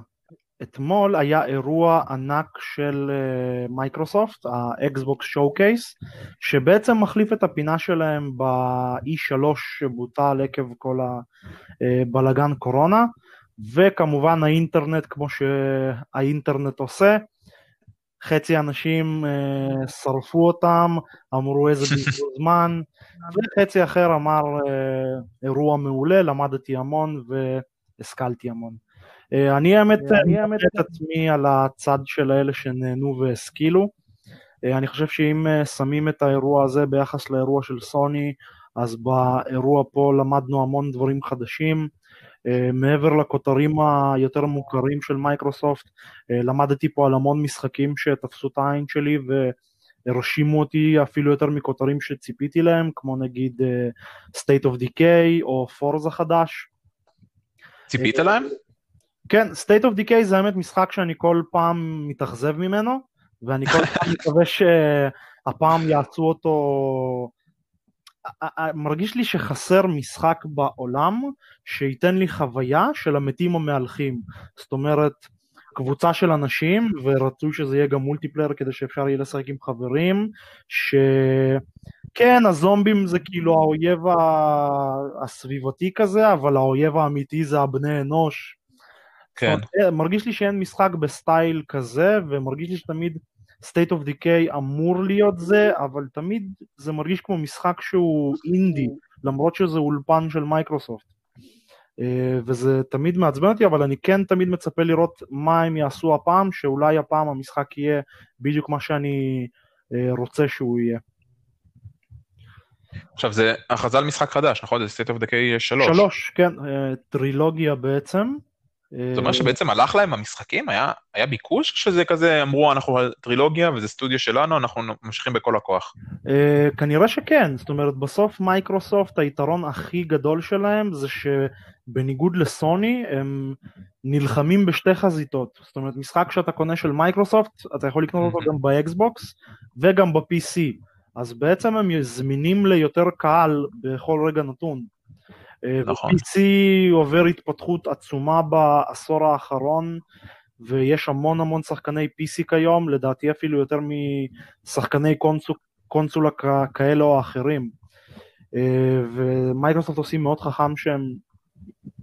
אתמול היה אירוע ענק של מייקרוסופט, ה Xbox Showcase, שבעצם מחליף את הפינה שלהם ב-E3 שבוטל עקב כל הבלגן קורונה, וכמובן האינטרנט כמו שהאינטרנט עושה, חצי אנשים uh, שרפו אותם, אמרו איזה בזבוז זמן, וחצי אחר אמר אירוע מעולה, למדתי המון והשכלתי המון. אה, אני האמת אני את עצמי על הצד של האלה שנהנו והשכילו. אה, אני חושב שאם אה, שמים את האירוע הזה ביחס לאירוע של סוני, אז באירוע פה למדנו המון דברים חדשים. מעבר לכותרים היותר מוכרים של מייקרוסופט, למדתי פה על המון משחקים שתפסו את העין שלי והרשימו אותי אפילו יותר מכותרים שציפיתי להם, כמו נגיד State of Decay או פורזה חדש. ציפית להם? כן, State of Decay זה האמת משחק שאני כל פעם מתאכזב ממנו, ואני כל פעם מקווה שהפעם יעשו אותו... מרגיש לי שחסר משחק בעולם שייתן לי חוויה של המתים המהלכים. זאת אומרת, קבוצה של אנשים, ורצוי שזה יהיה גם מולטיפלייר כדי שאפשר יהיה לשחק עם חברים, שכן, הזומבים זה כאילו האויב הסביבתי כזה, אבל האויב האמיתי זה הבני אנוש. כן. אומרת, מרגיש לי שאין משחק ב style כזה, ומרגיש לי שתמיד State of Decay אמור להיות זה, אבל תמיד זה מרגיש כמו משחק שהוא אינדי, למרות שזה אולפן של מייקרוסופט. אה, וזה תמיד מעצבן אותי, אבל אני כן תמיד מצפה לראות מה הם יעשו הפעם, שאולי הפעם המשחק יהיה בדיוק מה שאני אה, רוצה שהוא יהיה. עכשיו זה הכרזה על משחק חדש, נכון? זה State of Decay 3. 3, כן, אה, טרילוגיה בעצם. זאת אומרת שבעצם הלך להם המשחקים? היה, היה ביקוש? שזה כזה אמרו אנחנו טרילוגיה וזה סטודיו שלנו, אנחנו ממשיכים בכל הכוח? Uh, כנראה שכן, זאת אומרת בסוף מייקרוסופט היתרון הכי גדול שלהם זה שבניגוד לסוני הם נלחמים בשתי חזיתות, זאת אומרת משחק שאתה קונה של מייקרוסופט אתה יכול לקנות אותו גם ב Xbox וגם ב-PC, אז בעצם הם זמינים ליותר קהל בכל רגע נתון. אה, נכון. PC עובר התפתחות עצומה בעשור האחרון ויש המון המון שחקני PC כיום, לדעתי אפילו יותר משחקני קונסול, קונסולה כאלה או אחרים. אה, ומייקרוסופט עושים מאוד חכם שהם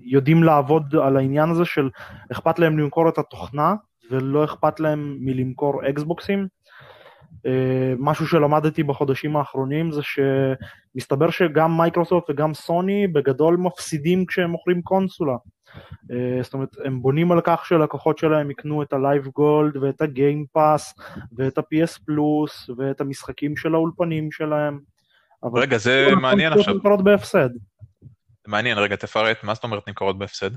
יודעים לעבוד על העניין הזה של אכפת להם למכור את התוכנה ולא אכפת להם מלמכור אקסבוקסים. אה, משהו שלמדתי בחודשים האחרונים זה שמסתבר שגם מייקרוסופט וגם סוני בגדול מפסידים כשהם מוכרים קונסולה. אה, זאת אומרת, הם בונים על כך שלקוחות שלהם יקנו את ה-Live Gold ואת ה-Game Pass ואת ה-PS Plus ואת המשחקים של האולפנים שלהם. רגע, זה מעניין עכשיו. נמכרות בהפסד. מעניין, רגע, תפרט, מה זאת אומרת נמכרות בהפסד?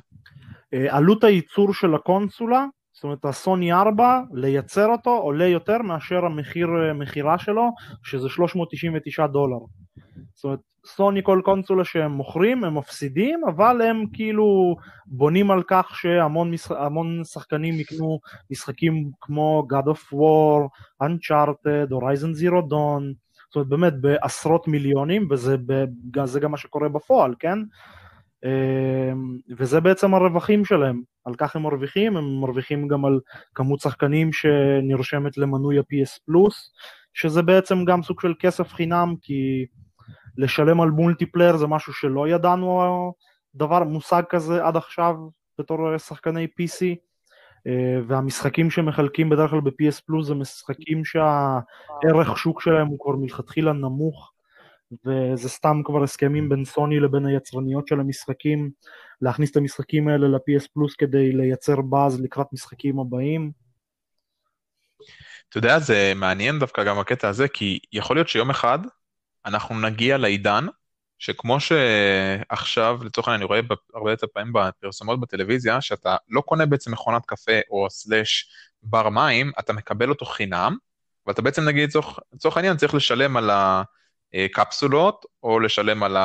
אה, עלות הייצור של הקונסולה זאת אומרת הסוני 4 לייצר אותו עולה יותר מאשר המחיר מכירה שלו שזה 399 דולר. זאת אומרת סוני כל קונסולה שהם מוכרים הם מפסידים אבל הם כאילו בונים על כך שהמון משח... שחקנים יקנו משחקים כמו God of War, Uncharted, Horizon Zero Dawn זאת אומרת באמת בעשרות מיליונים וזה. גם מה שקורה בפועל כן וזה בעצם הרווחים שלהם, על כך הם מרוויחים, הם מרוויחים גם על כמות שחקנים שנרשמת למנוי ה-PS פלוס, שזה בעצם גם סוג של כסף חינם, כי לשלם על מולטיפלייר זה משהו שלא ידענו דבר, מושג כזה עד עכשיו בתור שחקני PC, אה, והמשחקים שמחלקים בדרך כלל ב-PS פלוס זה משחקים שהערך שוק שלהם הוא כבר מלכתחילה נמוך. וזה סתם כבר הסכמים בין סוני לבין היצרניות של המשחקים להכניס את המשחקים האלה ל-PS פלוס כדי לייצר באז לקראת משחקים הבאים. אתה יודע, זה מעניין דווקא גם הקטע הזה, כי יכול להיות שיום אחד אנחנו נגיע לעידן שכמו שעכשיו, לצורך העניין, אני רואה הרבה יותר פעמים בפרסומות בטלוויזיה, שאתה לא קונה בעצם מכונת קפה או סלאש בר מים, אתה מקבל אותו חינם, ואתה בעצם נגיד, לצורך העניין, צריך לשלם על ה... קפסולות, או לשלם על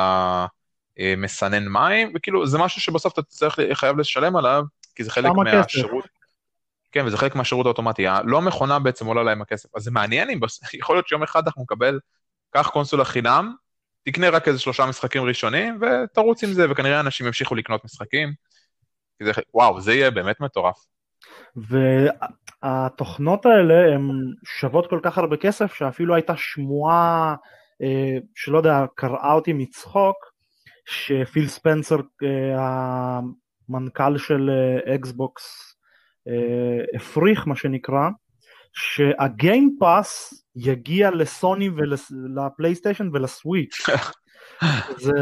המסנן מים, וכאילו זה משהו שבסוף אתה צריך, חייב לשלם עליו, כי זה חלק מהשירות. כן, וזה חלק מהשירות האוטומטי. לא המכונה בעצם עולה להם הכסף. אז זה מעניין אם יכול להיות שיום אחד אנחנו נקבל, קח קונסולה חינם, תקנה רק איזה שלושה משחקים ראשונים, ותרוץ עם זה, וכנראה אנשים ימשיכו לקנות משחקים. זה, וואו, זה יהיה באמת מטורף. והתוכנות האלה הן שוות כל כך הרבה כסף, שאפילו הייתה שמועה אה, שלא יודע, קראה אותי מצחוק, שפיל ספנסר, אה, המנכ"ל של אקסבוקס, אה, הפריך מה שנקרא, שהגיימפאס יגיע לסוני ולפלייסטיישן ולסוויץ'. זה,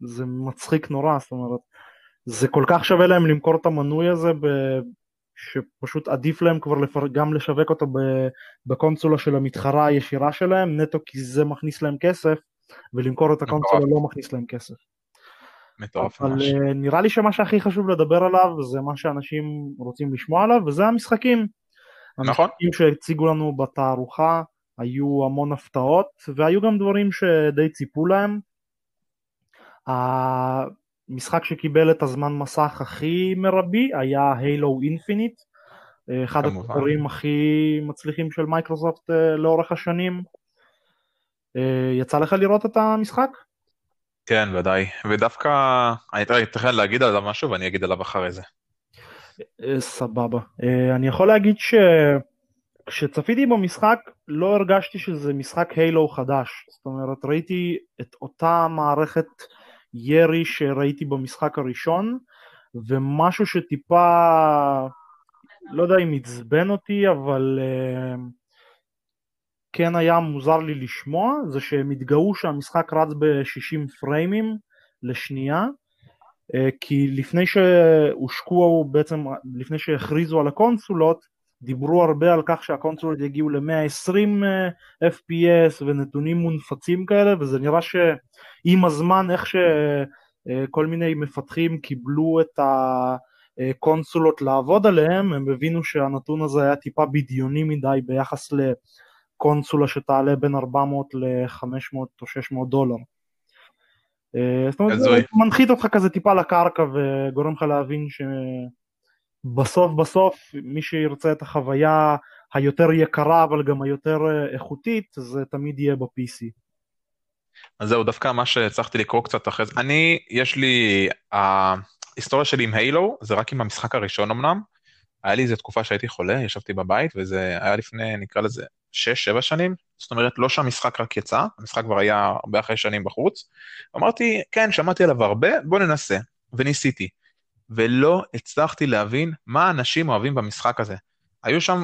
זה מצחיק נורא, זאת אומרת, זה כל כך שווה להם למכור את המנוי הזה שפשוט עדיף להם כבר לפר... גם לשווק אותו בקונסולה של המתחרה הישירה שלהם, נטו כי זה מכניס להם כסף, ולמכור את הקונסולה לא מכניס להם כסף. מטורף ממש. אבל אה, נראה לי שמה שהכי חשוב לדבר עליו זה מה שאנשים רוצים לשמוע עליו, וזה המשחקים. נכון. המשחקים שהציגו לנו בתערוכה היו המון הפתעות, והיו גם דברים שדי ציפו להם. המשחק שקיבל את הזמן מסך הכי מרבי היה Halo Infinite, אחד הדברים הכי מצליחים של מייקרוסופט אה, לאורך השנים. אה, יצא לך לראות את המשחק? כן, ודאי, ודווקא, אני אתן להגיד עליו משהו ואני אגיד עליו אחרי זה. אה, סבבה. אני יכול להגיד שכשצפיתי במשחק לא הרגשתי שזה משחק הילו חדש, זאת אומרת ראיתי את אותה מערכת ירי שראיתי במשחק הראשון, ומשהו שטיפה, לא יודע אם עצבן אותי, אבל uh, כן היה מוזר לי לשמוע, זה שהם התגאו שהמשחק רץ ב-60 פריימים לשנייה, uh, כי לפני שהושקו בעצם, לפני שהכריזו על הקונסולות, דיברו הרבה על כך שהקונסולות יגיעו ל-120 אה, FPS ונתונים מונפצים כאלה וזה נראה שעם הזמן איך שכל אה, מיני מפתחים קיבלו את הקונסולות לעבוד עליהם הם הבינו שהנתון הזה היה טיפה בדיוני מדי ביחס לקונסולה שתעלה בין 400 ל-500 או 600 דולר. אה, זאת אומרת, זה מנחית אותך כזה טיפה לקרקע וגורם לך להבין ש... בסוף בסוף מי שירצה את החוויה היותר יקרה אבל גם היותר אה, איכותית זה תמיד יהיה ב-PC. אז זהו דווקא מה שהצלחתי לקרוא קצת אחרי זה, אני יש לי ההיסטוריה שלי עם הילו זה רק עם המשחק הראשון אמנם, היה לי איזה תקופה שהייתי חולה, ישבתי בבית וזה היה לפני נקרא לזה 6-7 שנים, זאת אומרת לא שהמשחק רק יצא, המשחק כבר היה הרבה אחרי שנים בחוץ, אמרתי כן שמעתי עליו הרבה בוא ננסה. וניסיתי. ולא הצלחתי להבין מה אנשים אוהבים במשחק הזה. היו שם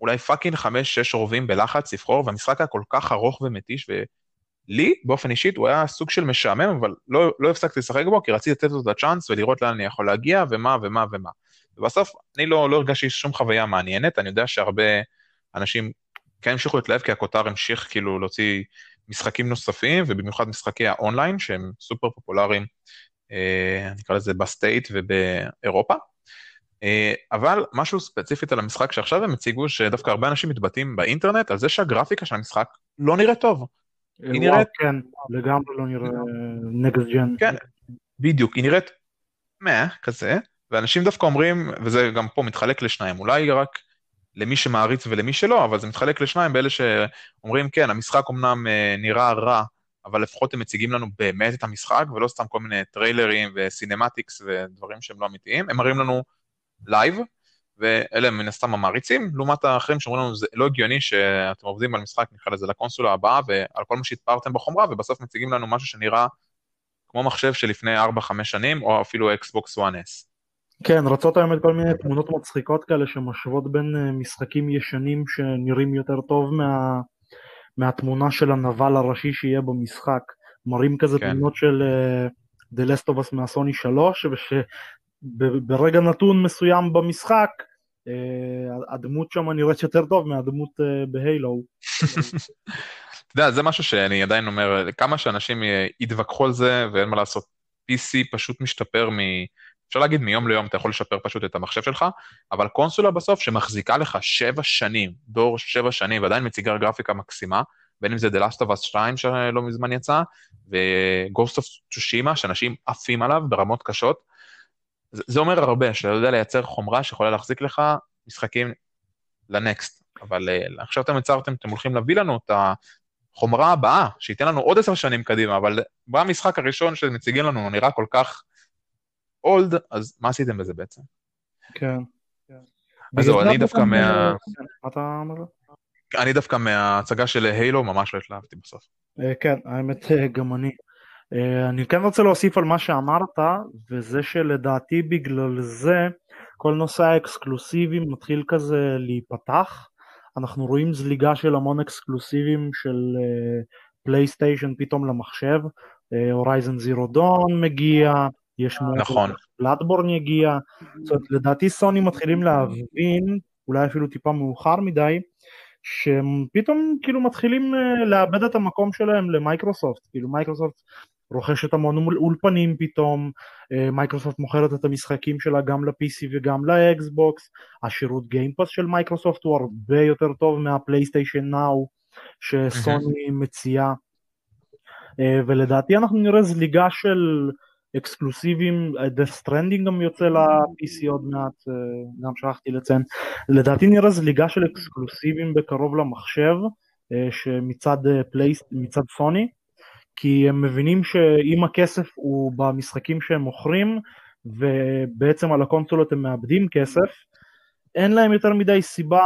אולי fucking חמש-שש רובים בלחץ לבחור, והמשחק היה כל כך ארוך ומתיש, ולי, באופן אישית, הוא היה סוג של משעמם, אבל לא, לא הפסקתי לשחק בו, כי רציתי לתת לו את הצ'אנס ולראות לאן אני יכול להגיע, ומה ומה ומה. ובסוף, אני לא, לא הרגשתי שום חוויה מעניינת, אני יודע שהרבה אנשים כן המשיכו להתלהב, כי הכותר המשיך כאילו להוציא משחקים נוספים, ובמיוחד משחקי האונליין, שהם סופר פופולריים, נקרא לזה ב States ובאירופה. אה, אבל משהו ספציפית על המשחק שעכשיו הם הציגו, שדווקא הרבה אנשים מתבטאים באינטרנט על זה שהגרפיקה של המשחק לא נראית טוב. היא נראית... כן, לגמרי לא נראה next gen. כן, בדיוק, היא נראית מה, כזה, ואנשים דווקא אומרים, וזה גם פה מתחלק לשניים, אולי רק למי שמעריץ ולמי שלא, אבל זה מתחלק לשניים באלה שאומרים, כן, המשחק אמנם אה, נראה רע, אבל לפחות הם מציגים לנו באמת את המשחק, ולא סתם כל מיני טריילרים ו cinematics ודברים שהם לא אמיתיים, הם מראים לנו live, ואלה הם מן הסתם המעריצים, לעומת האחרים שאומרים לנו זה לא הגיוני שאתם עובדים על משחק, נקרא לזה לקונסולה הבאה, ועל כל מה שהתפארתם בחומרה, ובסוף מציגים לנו משהו שנראה כמו מחשב שלפני 4-5 שנים, או אפילו Xbox One S. כן, רצות היום את כל מיני תמונות מצחיקות כאלה שמשוות בין אה, משחקים ישנים שנראים יותר טוב מה, מהתמונה של הנבל הראשי שיהיה במשחק. מראים כזה כן. תמונות של The Last of Us מהסוני 3, ושברגע נתון מסוים במשחק, uh, הדמות שם נראית יותר טוב מהדמות uh, בהיילו. אתה יודע, זה משהו שאני עדיין אומר, כמה שאנשים יתווכחו על זה, ואין מה לעשות, PC פשוט משתפר. אפשר להגיד מיום ליום אתה יכול לשפר פשוט את המחשב שלך, אבל קונסולה בסוף שמחזיקה לך שבע שנים, דור שבע שנים, ועדיין מציגה גרפיקה מקסימה, בין אם זה The Last of Us 2 שלא מזמן יצא, ו-Ghost of Tsushima, שאנשים עפים עליו ברמות קשות, זה, זה אומר הרבה, שאתה יודע לייצר חומרה שיכולה להחזיק לך משחקים לנקסט. אבל uh, עכשיו אתם יצרתם, אתם הולכים להביא לנו את החומרה הבאה, שייתן לנו עוד עשר שנים קדימה, אבל במשחק הראשון שמציגים לנו נראה כל כך אולד, אז מה עשיתם בזה בעצם? כן. אז זהו, אני דווקא מה... כן, מה אתה אומר? אני דווקא מההצגה של הילו ממש לא התלהבתי בסוף. אה, כן, האמת אה, גם אני. אה, אני כן רוצה להוסיף על מה שאמרת, וזה שלדעתי בגלל זה כל נושא האקסקלוסיבים מתחיל כזה להיפתח. אנחנו רואים זליגה של המון אקסקלוסיבים של פלייסטיישן פתאום למחשב, הורייזן זירו דון מגיע, יש נכון. Bloodborne יגיע, זאת אומרת לדעתי סוני מתחילים להבין, אולי אפילו טיפה מאוחר מדי, שהם פתאום כאילו מתחילים אה, לאבד את המקום שלהם למייקרוסופט, כאילו מייקרוסופט רוכשת המון אולפנים פתאום, אה, מייקרוסופט מוכרת את המשחקים שלה גם ל-PC וגם ל Xbox, השירות Game Pass של מייקרוסופט הוא הרבה יותר טוב מה PlayStation Now שסוני מציעה, אה, ולדעתי אנחנו נראה זליגה של אקסקלוסיביים, Death Stranding גם יוצא ל-PC עוד מעט, אה, גם שכחתי לציין. לדעתי נראה זליגה של אקסקלוסיביים בקרוב למחשב, אה, שמצד פלייסט, אה, מצד סוני, כי הם מבינים שאם הכסף הוא במשחקים שהם מוכרים, ובעצם על הקונסולות הם מאבדים כסף, אין להם יותר מדי סיבה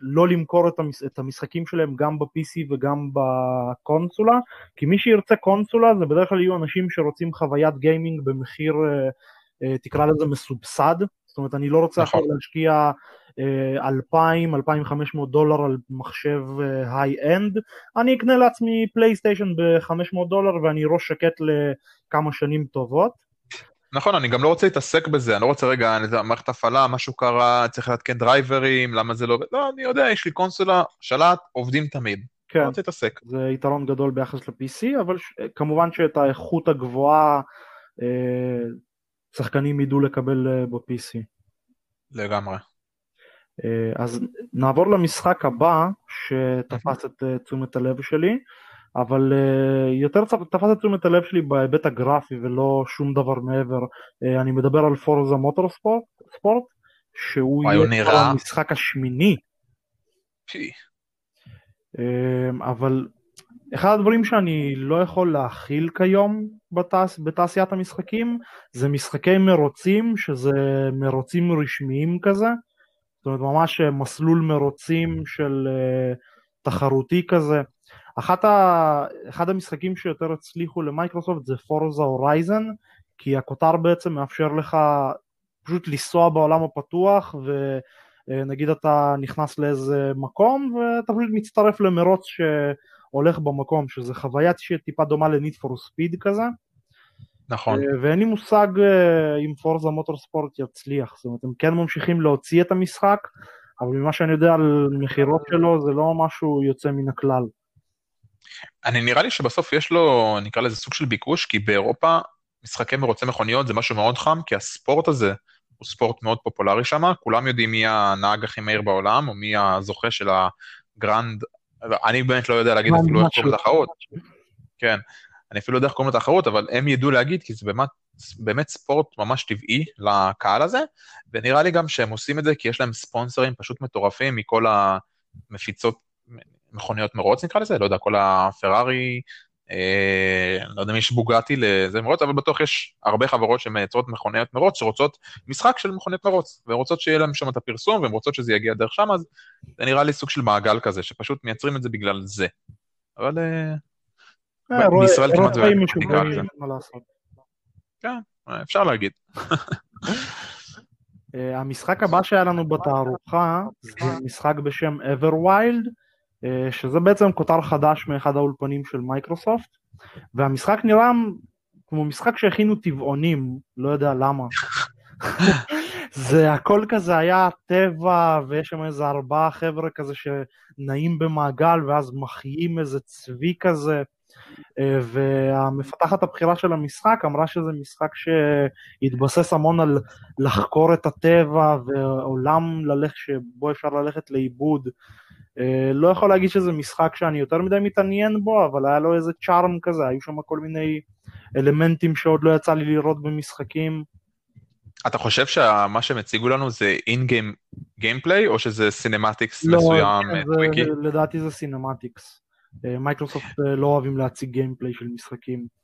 לא למכור את המשחקים שלהם גם ב-PC וגם בקונסולה, כי מי שירצה קונסולה זה בדרך כלל יהיו אנשים שרוצים חוויית gaming במחיר, אה, אה, תקרא לזה מסובסד, זאת אומרת אני לא רוצה נכון. עכשיו להשקיע 2,000-2,500 אה, דולר על מחשב high-end, אני אקנה לעצמי PlayStation ב-500 דולר ואני ראש שקט לכמה שנים טובות. נכון, אני גם לא רוצה להתעסק בזה, אני לא רוצה רגע, מערכת הפעלה, משהו קרה, צריך להתקן דרייברים, למה זה לא... לא, אני יודע, יש לי קונסולה, שלט, עובדים תמיד. כן, לא רוצה להתעסק. זה יתרון גדול ביחס ל-PC, אבל ש... כמובן שאת האיכות הגבוהה אה, שחקנים ידעו לקבל אה, ב-PC. לגמרי. אה, אז נעבור למשחק הבא, שתפס את אה, תשומת הלב שלי. אבל uh, יותר תפס את תשומת הלב שלי בהיבט הגרפי ולא שום דבר מעבר. Uh, אני מדבר על פורזה מוטור ספורט, שהוא יהיה נראה... המשחק השמיני. פי. Uh, אבל אחד הדברים שאני לא יכול להכיל כיום בתעש... בתעשיית המשחקים זה משחקי מרוצים שזה מרוצים רשמיים כזה. זאת אומרת ממש מסלול מרוצים של uh, תחרותי כזה. אחת ה... אחד המשחקים שיותר הצליחו למייקרוסופט זה פורזה הורייזן, כי הכותר בעצם מאפשר לך פשוט לנסוע בעולם הפתוח נגיד אתה נכנס לאיזה מקום ואתה פשוט מצטרף למרוץ שהולך במקום, שזה חוויה שטיפה דומה לניט פור ספיד כזה. נכון. ואין לי מושג אם פורזה מוטורספורט יצליח, זאת אומרת הם כן ממשיכים להוציא את המשחק, אבל ממה שאני יודע על מכירות שלו זה לא משהו יוצא מן הכלל. אני נראה לי שבסוף יש לו, נקרא לזה סוג של ביקוש, כי באירופה משחקי מרוצי מכוניות זה משהו מאוד חם, כי הספורט הזה הוא ספורט מאוד פופולרי שם, כולם יודעים מי הנהג הכי מהיר בעולם, או מי הזוכה של הגרנד, אני באמת לא יודע להגיד אפילו איך קוראים לתחרות. כן, אני אפילו לא יודע איך קוראים לתחרות, אבל הם ידעו להגיד, כי זה באמת, באמת ספורט ממש טבעי לקהל הזה, ונראה לי גם שהם עושים את זה כי יש להם ספונסרים פשוט מטורפים מכל המפיצות מכוניות מרוץ נקרא לזה, לא יודע, כל הפרארי, אה, לא יודע אם יש בוגטי לזה מרוץ, אבל בטוח יש הרבה חברות שמייצרות מכוניות מרוץ שרוצות משחק של מכוניות מרוץ, והן רוצות שיהיה להם שם את הפרסום, והן רוצות שזה יגיע דרך שם, אז זה נראה לי סוג של מעגל כזה, שפשוט מייצרים את זה בגלל זה. אבל אה, אה בישראל כמעט זה נקרא לזה. כן, אפשר להגיד. אה, המשחק הבא שהיה לנו בתערוכה זה משחק בשם Everwild אה, שזה בעצם כותר חדש מאחד האולפנים של מייקרוסופט והמשחק נראה כמו משחק שהכינו טבעונים, לא יודע למה. זה הכל כזה היה טבע ויש שם איזה ארבעה חבר'ה כזה שנעים במעגל ואז מחיים איזה צבי כזה אה, והמפתחת הבכירה של המשחק אמרה שזה משחק שהתבסס המון על לחקור את הטבע ועולם ללכת שבו אפשר ללכת לאיבוד אה, לא יכול להגיד שזה משחק שאני יותר מדי מתעניין בו, אבל היה לו איזה charm כזה, היו שם כל מיני אלמנטים שעוד לא יצא לי לראות במשחקים. אתה חושב שמה שהם הציגו לנו זה in-game gameplay, או שזה cinematics לא, מסוים? לא, לדעתי זה cinematics. אה, מייקרוסופט לא אוהבים להציג gameplay של משחקים.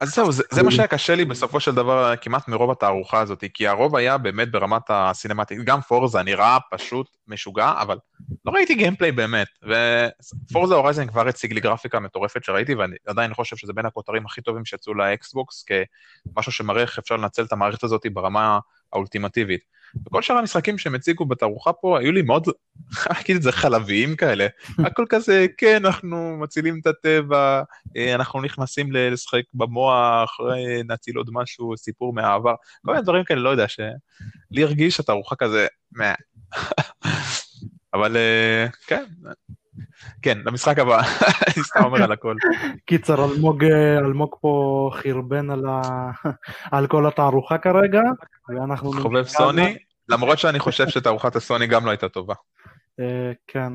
אז זהו, זה, זה מה שהיה קשה לי בסופו של דבר כמעט מרוב התערוכה הזאת, כי הרוב היה באמת ברמת הסינמטית, גם פורזה נראה פשוט משוגע, אבל לא ראיתי גיימפליי באמת, ופורזה הורייזן כבר הציג לי גרפיקה מטורפת שראיתי, ואני עדיין חושב שזה בין הכותרים הכי טובים שיצאו לאקסבוקס, כמשהו שמראה איך אפשר לנצל את המערכת הזאת ברמה האולטימטיבית. וכל שאר המשחקים שהם הציגו בתערוכה פה היו לי מאוד, להגיד את זה, חלביים כאלה. הכל כזה, כן, אנחנו מצילים את הטבע, אה, אנחנו נכנסים לשחק במוח, אה, נציל עוד משהו, סיפור מהעבר, כל מיני דברים כאלה, לא יודע, שלי הרגיש התערוכה כזה, אבל אה, כן, כן, למשחק הבא, אני סתם אומר על הכל. קיצר, אלמוג, אלמוג פה חרבן על, ה... על כל התערוכה כרגע, ואנחנו... חובב סוני, למרות שאני חושב שתערוכת הסוני גם לא הייתה טובה. אה, כן.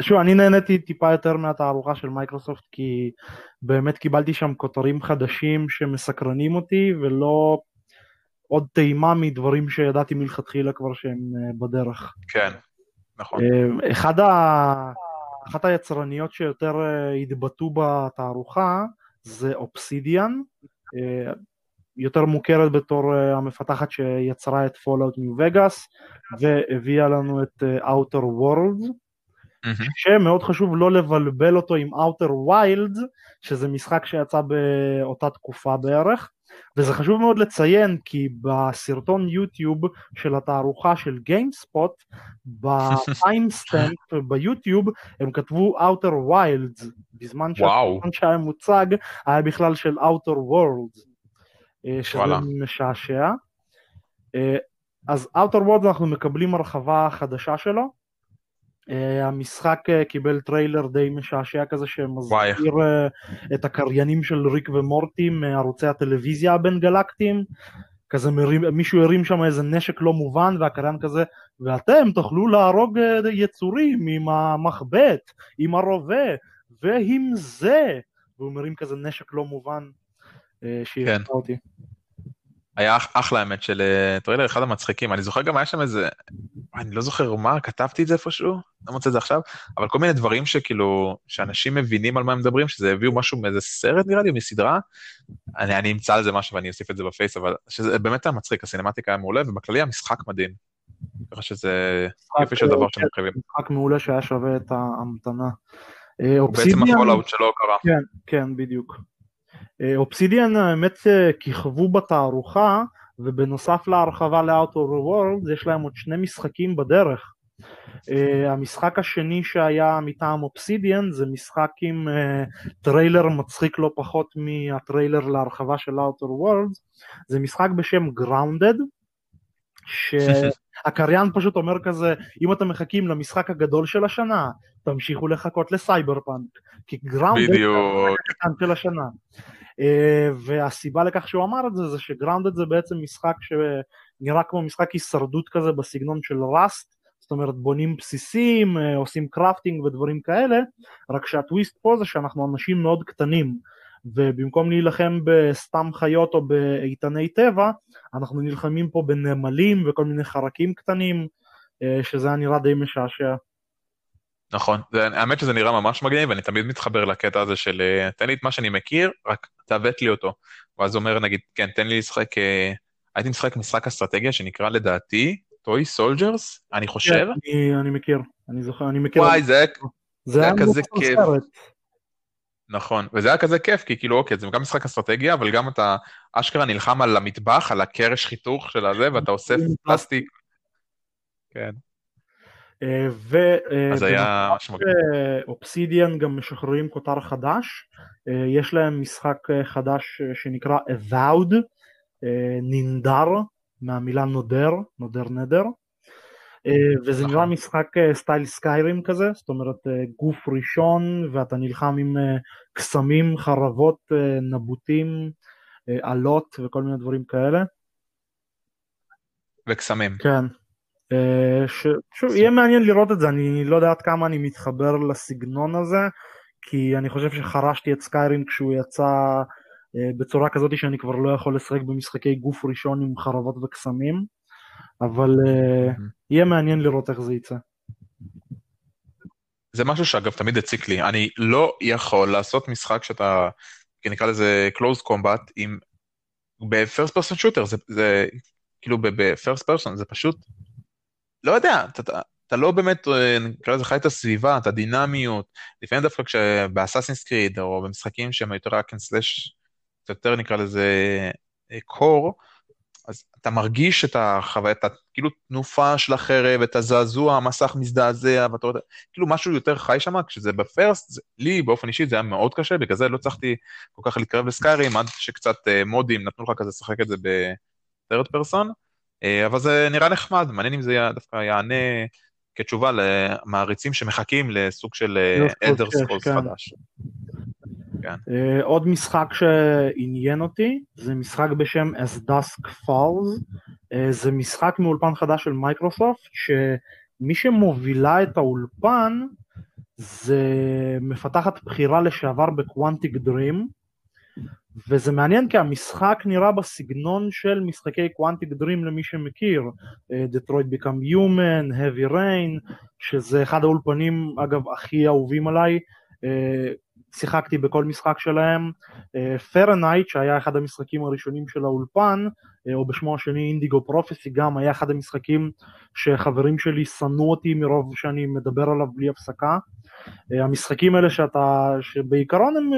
שוב, אני נהניתי טיפה יותר מהתערוכה של מייקרוסופט כי באמת קיבלתי שם כותרים חדשים שמסקרנים אותי ולא עוד טעימה מדברים שידעתי מלכתחילה כבר שהם אה, בדרך. כן, נכון. אה, אחד ה... אחת היצרניות שיותר התבטאו בתערוכה זה אופסידיאן, יותר מוכרת בתור אה, המפתחת שיצרה את Fallout New Vegas והביאה לנו את אה, Outer Worlds mm-hmm. שמאוד חשוב לא לבלבל אותו עם Outer Wilds שזה משחק שיצא באותה תקופה בערך וזה חשוב מאוד לציין כי בסרטון יוטיוב של התערוכה של גיימספוט בטיימסטמפ ביוטיוב הם כתבו Outer Wilds בזמן שהסרטון שהיה מוצג היה בכלל של Outer Worlds אה, שזה. משעשע. אה, אז Outer Worlds אנחנו מקבלים הרחבה חדשה שלו. אה, המשחק אה, קיבל טריילר די משעשע כזה שמזכיר אה, את הקריינים של ריק ומורטי מערוצי הטלוויזיה הבין גלקטיים כזה מרים, מישהו הרים שם איזה נשק לא מובן והקריין כזה ואתם תוכלו להרוג יצורים עם המחבט, עם הרובה ועם זה והוא מרים כזה נשק לא מובן אה, שהיא כן. אותי. היה אחלה האמת של אה, טריילר אחד המצחיקים, אני זוכר גם היה שם איזה, אני לא זוכר מה, כתבתי את זה איפשהו, לא מוצא את זה עכשיו, אבל כל מיני דברים שכאילו, שאנשים מבינים על מה הם מדברים, שזה הביאו משהו מאיזה סרט נראה לי, מסדרה, אני, אני אמצא על זה משהו ואני אוסיף את זה בפייס, אבל שזה באמת היה מצחיק, ה cinematic היה מעולה, ובכללי המשחק מדהים. ככה שזה כיפי של דבר שהם מרחיבים. משחק מעולה שהיה שווה את ההמתנה. בעצם ה Fallout שלו קרה. כן, כן, בדיוק. אופסידיאן האמת כיכבו בתערוכה ובנוסף להרחבה World יש להם עוד שני משחקים בדרך. אה, המשחק השני שהיה מטעם אופסידיאן זה משחק עם אה, טריילר מצחיק לא פחות מהטריילר להרחבה של Outer Worlds, זה משחק בשם Grounded, שהקריין פשוט אומר כזה, אם אתם מחכים למשחק הגדול של השנה, תמשיכו לחכות לסייבר פאנק, כי Grounded זה המשחק של השנה. אה, והסיבה לכך שהוא אמר את זה, זה ש Grounded זה בעצם משחק שנראה כמו משחק הישרדות כזה בסגנון של Rust, זאת אומרת בונים בסיסים, אה, עושים crafting ודברים כאלה, רק שהטוויסט פה זה שאנחנו אנשים מאוד קטנים, ובמקום להילחם בסתם חיות או באיתני טבע, אנחנו נלחמים פה בנמלים וכל מיני חרקים קטנים, אה, שזה היה נראה די משעשע. נכון, זה, האמת שזה נראה ממש מגניב, ואני תמיד מתחבר לקטע הזה של אה, תן לי את מה שאני מכיר, רק תעוות לי אותו. ואז אומר, נגיד, כן, תן לי לשחק, הייתי משחק משחק אסטרטגיה שנקרא לדעתי Toy Soldiers, אני חושב. כן, אני, אני מכיר, אני זוכר, אני מכיר. וואי, זה, זה היה כזה כיף. נכון, וזה היה כזה כיף, כי כאילו, אוקיי, זה גם משחק אסטרטגיה, אבל גם אתה אשכרה נלחם על המטבח, על הקרש חיתוך של הזה, ואתה אוסף פלסטיק. כן. אה, ו... אה, אז היה משהו מגניב. אופסידיאן גם משחררים כותר חדש, אה, יש להם משחק חדש שנקרא Avowed, נינדר, מהמילה נודר, נודר נדר, אה, וזה נראה נכון. משחק אה, סטייל סקיירים כזה, זאת אומרת אה, גוף ראשון ואתה נלחם עם קסמים, חרבות, נבוטים, עלות וכל מיני דברים כאלה. וקסמים. כן. ש... שוב, יהיה מעניין לראות את זה, אני לא יודע עד כמה אני מתחבר לסגנון הזה, כי אני חושב שחרשתי את סקיירים כשהוא יצא אה, בצורה כזאת שאני כבר לא יכול לשחק במשחקי גוף ראשון עם חרבות וקסמים, אבל mm-hmm. יהיה מעניין לראות איך זה יצא. זה משהו שאגב תמיד הציק לי, אני לא יכול לעשות משחק שאתה, נקרא לזה close combat, עם, ב-first person shooter, זה, זה כאילו ב-first person, זה פשוט, לא יודע, אתה, אתה לא באמת, אה, נקרא לזה חי את הסביבה, את הדינמיות, לפעמים דווקא כשבאסאסינס קריד, או במשחקים שהם יותר רק סלאש יותר נקרא לזה קור, אה, אז אתה מרגיש את החוויה, את כאילו תנופה של החרב, את הזעזוע, המסך מזדעזע, ואתה יודע, כאילו משהו יותר חי שם, כשזה בפרסט, זה, לי באופן אישי זה היה מאוד קשה, בגלל זה לא הצלחתי כל כך להתקרב לסקיירים, עד שקצת uh, מודים נתנו לך כזה לשחק את זה בטרד פרסון, uh, אבל זה נראה נחמד, מעניין אם זה דווקא יענה כתשובה למעריצים שמחכים לסוג של אלדר סקולס כן. חדש. כן. Uh, עוד משחק שעניין אותי זה משחק בשם As Dusk Falls. אה, זה משחק מאולפן חדש של מייקרוסופט שמי שמובילה את האולפן זה מפתחת בכירה לשעבר ב Quantic Dream. וזה מעניין כי המשחק נראה בסגנון של משחקי Quantic Dream למי שמכיר, Detroit: Become Human, Heavy Rain, שזה אחד האולפנים אגב הכי אהובים עליי, שיחקתי בכל משחק שלהם. Fahrenheit, אה, שהיה אחד המשחקים הראשונים של האולפן, אה, או בשמו השני Indigo Prophecy, גם היה אחד המשחקים שחברים שלי שנאו אותי מרוב שאני מדבר עליו בלי הפסקה. אה, המשחקים האלה שאתה, שבעיקרון הם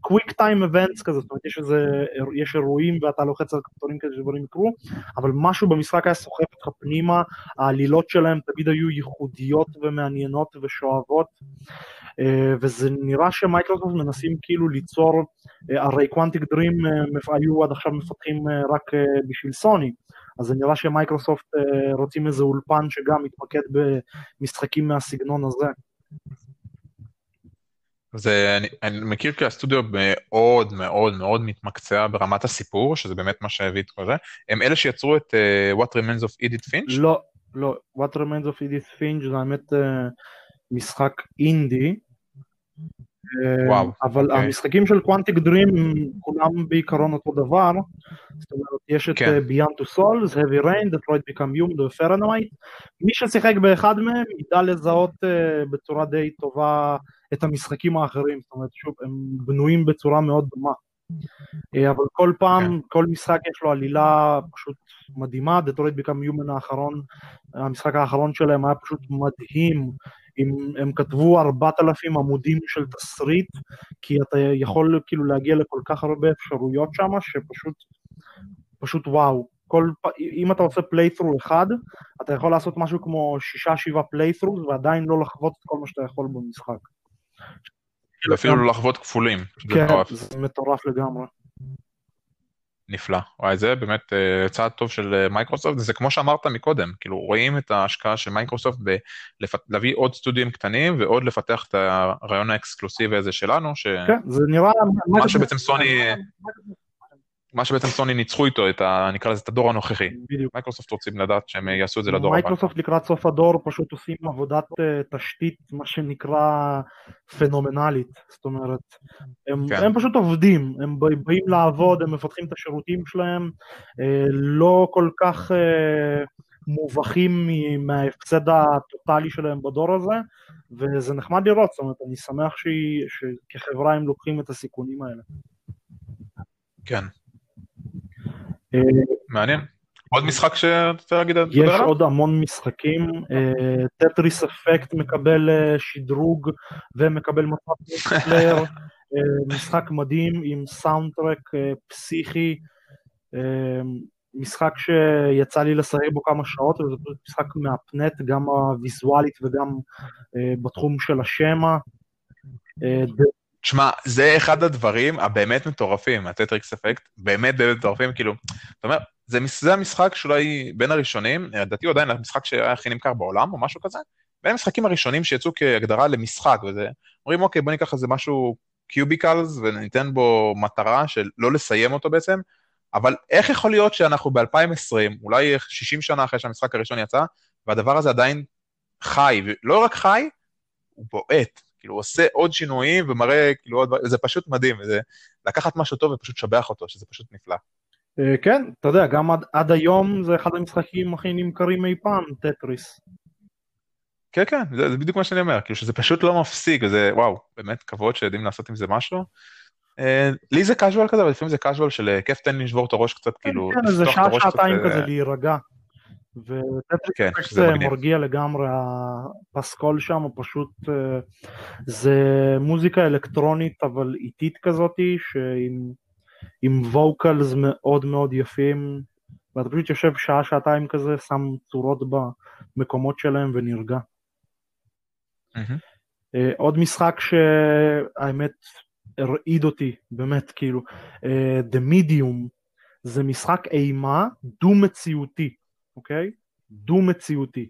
quick time events כזה, זאת אומרת יש איזה, יש אירועים ואתה לוחץ על כפתורים כדי שדברים יקרו, אבל משהו במשחק היה סוחף אותך פנימה, העלילות שלהם תמיד היו ייחודיות ומעניינות ושואבות. אה, וזה נראה שמייקרוסופט מנסים כאילו ליצור, אה, הרי Quantic Dream היו עד עכשיו מפתחים רק בשביל סוני, אז זה נראה שמייקרוסופט רוצים איזה אולפן שגם מתמקד במשחקים מהסגנון הזה. זה, אני, אני מכיר כי הסטודיו מאוד מאוד מאוד מתמקצע ברמת הסיפור, שזה באמת מה שהביא את כל זה. הם אלה שיצרו את אה, What Remains of Edith Finch? לא, לא, What Remains of Edith Finch זה האמת uh, משחק אינדי, וואו, אה, אבל okay. אוקיי. המשחקים של קוונטיק דרים כולם בעיקרון אותו דבר, זאת אומרת יש את כן. Beyond to Souls, Heavy Rain, Detroit Become Human ו-Fahrenheit, מי ששיחק באחד מהם ידע לזהות uh, בצורה די טובה את המשחקים האחרים, זאת אומרת שוב הם בנויים בצורה מאוד דומה, uh, אבל כל פעם, כן. כל משחק יש לו עלילה פשוט מדהימה, Detroit Become Human האחרון, המשחק האחרון שלהם היה פשוט מדהים, אם הם כתבו ארבעת אלפים עמודים של תסריט, כי אתה יכול כאילו להגיע לכל כך הרבה אפשרויות שם, שפשוט, פשוט וואו. כל, אם אתה עושה פליית'רו אחד, אתה יכול לעשות משהו כמו שישה שבעה פליית'רו ועדיין לא לחוות את כל מה שאתה יכול במשחק. ואפילו לא לחוות כפולים. כן, זה מטורף לגמרי. נפלא. וואי, זה באמת אה, צעד טוב של אה, מייקרוסופט, זה כמו שאמרת מקודם, כאילו רואים את ההשקעה של מייקרוסופט בלהביא עוד סטודיו קטנים ועוד לפתח את הרעיון האקסקלוסיבי הזה שלנו, ש... כן, זה נראה... מה שבעצם סוני... מה שבעצם סוני ניצחו איתו, את ה, נקרא לזה את הדור הנוכחי. בדיוק. מייקרוסופט רוצים לדעת שהם יעשו את זה לדור הבא. מייקרוסופט לקראת סוף הדור פשוט עושים עבודת אה, תשתית, מה שנקרא פנומנלית. זאת אומרת, הם, כן. הם פשוט עובדים, הם באים לעבוד, הם מפתחים את השירותים שלהם, uh, לא כל כך uh, מובכים מההפסד הטוטלי שלהם בדור הזה, וזה נחמד לראות, זאת אומרת, אני שמח שכחברה הם לוקחים את הסיכונים האלה. כן, מעניין. עוד משחק שאתה רוצה להגיד? יש עוד המון משחקים, Tetris Effect מקבל אה, שדרוג ומקבל מצב player, אה, משחק מדהים עם soundtrack אה, פסיכי, משחק שיצא לי לשחק בו כמה שעות, וזה משחק מהפנט, גם הוויזואלית וגם בתחום של השמע. תשמע, זה אחד הדברים הבאמת מטורפים, ה Tetris Effect, באמת באמת מטורפים, כאילו, אתה אומר, זה, זה המשחק שאולי בין הראשונים, לדעתי הוא עדיין המשחק שהיה הכי נמכר בעולם או משהו כזה, בין המשחקים הראשונים שיצאו כהגדרה למשחק, וזה, אומרים אוקיי בוא ניקח איזה משהו קיוביקלס וניתן בו מטרה של לא לסיים אותו בעצם, אבל איך יכול להיות שאנחנו ב-2020, אולי 60 שנה אחרי שהמשחק הראשון יצא, והדבר הזה עדיין חי, ולא רק חי, הוא בועט, כאילו הוא עושה עוד שינויים ומראה כאילו עוד, זה פשוט מדהים, זה לקחת משהו טוב ופשוט לשבח אותו, שזה פשוט נפלא. אה, כן, אתה יודע, גם עד, עד היום זה אחד המשחקים הכי נמכרים אי פעם, טטריס. כן, כן, זה, זה בדיוק מה שאני אומר, כאילו שזה פשוט לא מפסיק, וזה, וואו, באמת כבוד שיודעים לעשות עם זה משהו. אה, לי זה קאז'ואל כזה, אבל לפעמים זה קאז'ואל של אה, כיף תן לי לשבור את הראש קצת, כן, כאילו, כן, זה שעה, שעתיים כזה להירגע. וטטריס כן, זה מרגיע לגמרי, הפסקול שם הוא פשוט, זה מוזיקה אלקטרונית אבל איטית כזאתי, שעם עם ווקלס מאוד מאוד יפים, ואתה פשוט יושב שעה שעתיים כזה, שם צורות במקומות שלהם ונרגע. Mm-hmm. עוד משחק שהאמת הרעיד אותי, באמת כאילו, uh, The Medium זה משחק אימה דו-מציאותי, אוקיי? דו-מציאותי.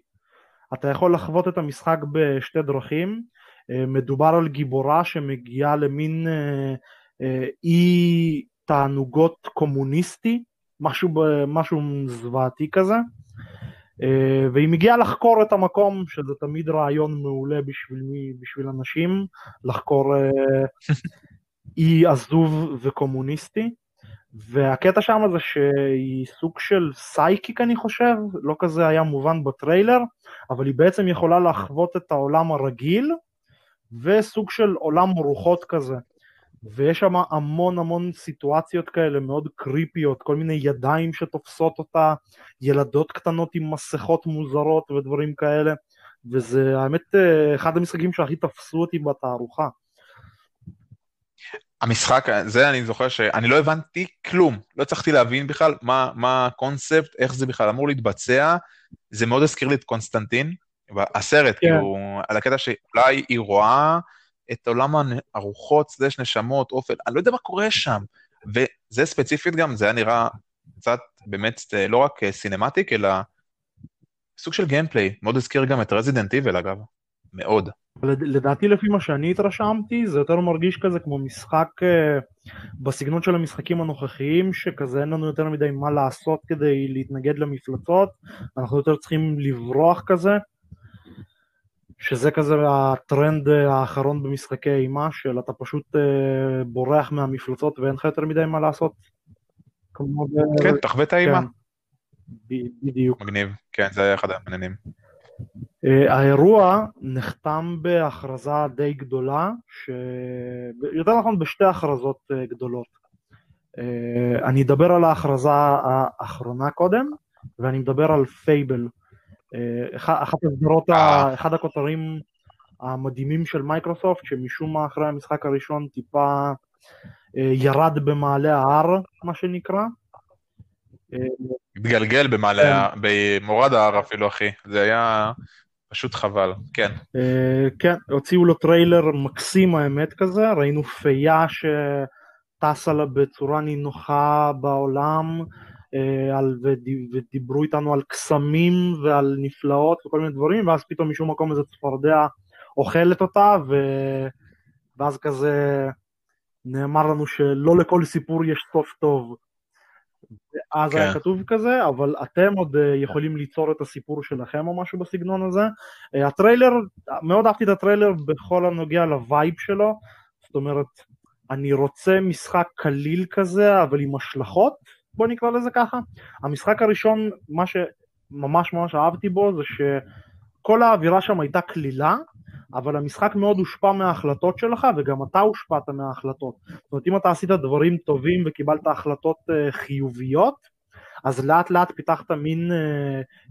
אתה יכול לחוות את המשחק בשתי דרכים, uh, מדובר על גיבורה שמגיעה למין uh, uh, אי תענוגות קומוניסטי, משהו, משהו זוועתי כזה, אה, והיא מגיעה לחקור את המקום, שזה תמיד רעיון מעולה בשביל, מי, בשביל אנשים, לחקור אה, אי עזוב וקומוניסטי. והקטע שם זה שהיא סוג של סייקיק אני חושב, לא כזה היה מובן בטריילר, אבל היא בעצם יכולה לחוות את העולם הרגיל וסוג של עולם רוחות כזה. ויש שם המון המון סיטואציות כאלה מאוד קריפיות, כל מיני ידיים שתופסות אותה, ילדות קטנות עם מסכות מוזרות ודברים כאלה, וזה האמת אה, אחד המשחקים שהכי תפסו אותי בתערוכה. המשחק, זה אני זוכר שאני לא הבנתי כלום, לא הצלחתי להבין בכלל מה, מה הקונספט, איך זה בכלל אמור להתבצע, זה מאוד הזכיר לי את קונסטנטין, הסרט, כן. כאילו, על הקטע שאולי היא רואה את עולם הרוחות, slash נשמות, אופל, אני לא יודע מה קורה שם. וזה ספציפית גם, זה היה נראה קצת באמת לא רק cinematic, אלא סוג של gameplay. מאוד הזכיר גם את Resident Evil אגב, מאוד. לדעתי לפי מה שאני התרשמתי זה יותר מרגיש כזה כמו משחק אה, בסגנון של המשחקים הנוכחיים שכזה אין לנו יותר מדי מה לעשות כדי להתנגד למפלצות אנחנו יותר צריכים לברוח כזה שזה כזה הטרנד האחרון במשחקי אימה, של אתה פשוט אה, בורח מהמפלצות ואין לך יותר מדי מה לעשות. כן, תחווה את האימה. כן, בדיוק. מגניב, כן, זה היה אחד המעניינים. Uh, האירוע נחתם בהכרזה די גדולה, ש... יותר נכון בשתי הכרזות uh, גדולות. אה, אני אדבר על ההכרזה האחרונה קודם, ואני מדבר על Fable. אה, אחת הסדרות, אה. אחד הכותרים המדהימים של מייקרוסופט, שמשום מה אחרי המשחק הראשון טיפה אה, ירד במעלה ההר, מה שנקרא. התגלגל במעלה, כן. במורד ההר אפילו, אחי. זה היה פשוט חבל, כן. כן, הוציאו לו טריילר מקסים האמת כזה, ראינו פייה שטסה לה בצורה נינוחה בעולם. אה, על, ודיברו איתנו על קסמים ועל נפלאות וכל מיני דברים, ואז פתאום משום מקום איזה צפרדע אוכלת אותה, ו... ואז כזה נאמר לנו שלא לכל סיפור יש סוף טוב. אז כן. היה כתוב כזה, אבל אתם עוד אה, יכולים ליצור את הסיפור שלכם או משהו בסגנון הזה. אה, הטריילר, מאוד אהבתי את הטריילר בכל הנוגע ל vibe שלו, זאת אומרת, אני רוצה משחק קליל כזה, אבל עם השלכות, בוא נקרא לזה ככה. המשחק הראשון, מה שממש ממש אהבתי בו זה שכל האווירה שם הייתה קלילה, אבל המשחק מאוד הושפע מההחלטות שלך וגם אתה הושפעת מההחלטות. זאת אומרת אם אתה עשית דברים טובים וקיבלת החלטות uh, חיוביות, אז לאט לאט פיתחת מין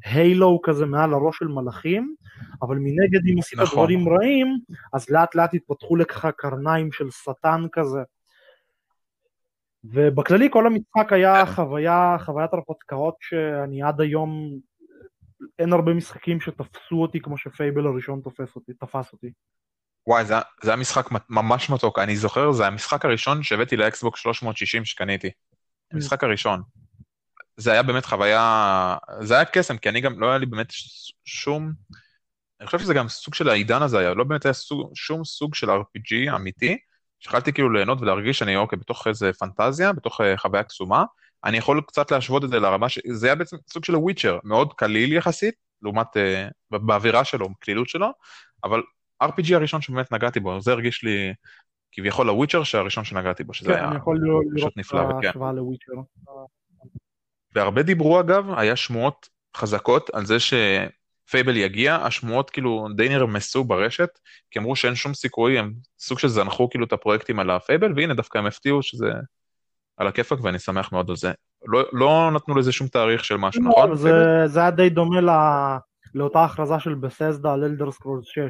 הילו uh, כזה מעל הראש של מלאכים, אבל מנגד אם עשית נכון. דברים רעים, אז לאט לאט התפתחו לך קרניים של שטן כזה. ובכללי כל המשחק היה חוויה, חוויית הרפתקאות שאני עד היום, אין הרבה משחקים שתפסו אותי כמו שפייבל הראשון תופס אותי, תפס אותי. וואי, זה, זה היה משחק ממש מתוק, אני זוכר, זה המשחק הראשון שהבאתי לאקסבוק 360 שקניתי. המשחק הראשון. זה היה באמת חוויה, זה היה קסם, כי אני גם, לא היה לי באמת שום, אני חושב שזה גם סוג של העידן הזה היה, לא באמת היה סוג, שום סוג של RPG אמיתי, שיכלתי כאילו ליהנות ולהרגיש שאני אוקיי, בתוך איזה פנטזיה, בתוך uh, חוויה קסומה, אני יכול קצת להשוות את זה לרמה ש... זה היה בעצם סוג של וויצ'ר, מאוד קליל יחסית, לעומת, uh, באווירה שלו, בקלילות שלו, אבל RPG הראשון שבאמת נגעתי בו, זה הרגיש לי כביכול הוויצ'ר שהראשון שנגעתי בו, שזה כן, היה פשוט נפלא וכן. והרבה דיברו אגב, היה שמועות חזקות על זה ש... Fable יגיע, השמועות כאילו די נרמסו ברשת, כי אמרו שאין שום סיכוי, הם סוג של זנחו כאילו את הפרויקטים על ה Fable, והנה דווקא הם הפתיעו שזה על הכיפאק ואני שמח מאוד על זה. לא, לא נתנו לזה שום תאריך של משהו, לא, נכון? זה, זה היה די דומה ל... לאותה הכרזה של Bethesda על Elder Scrolls 6.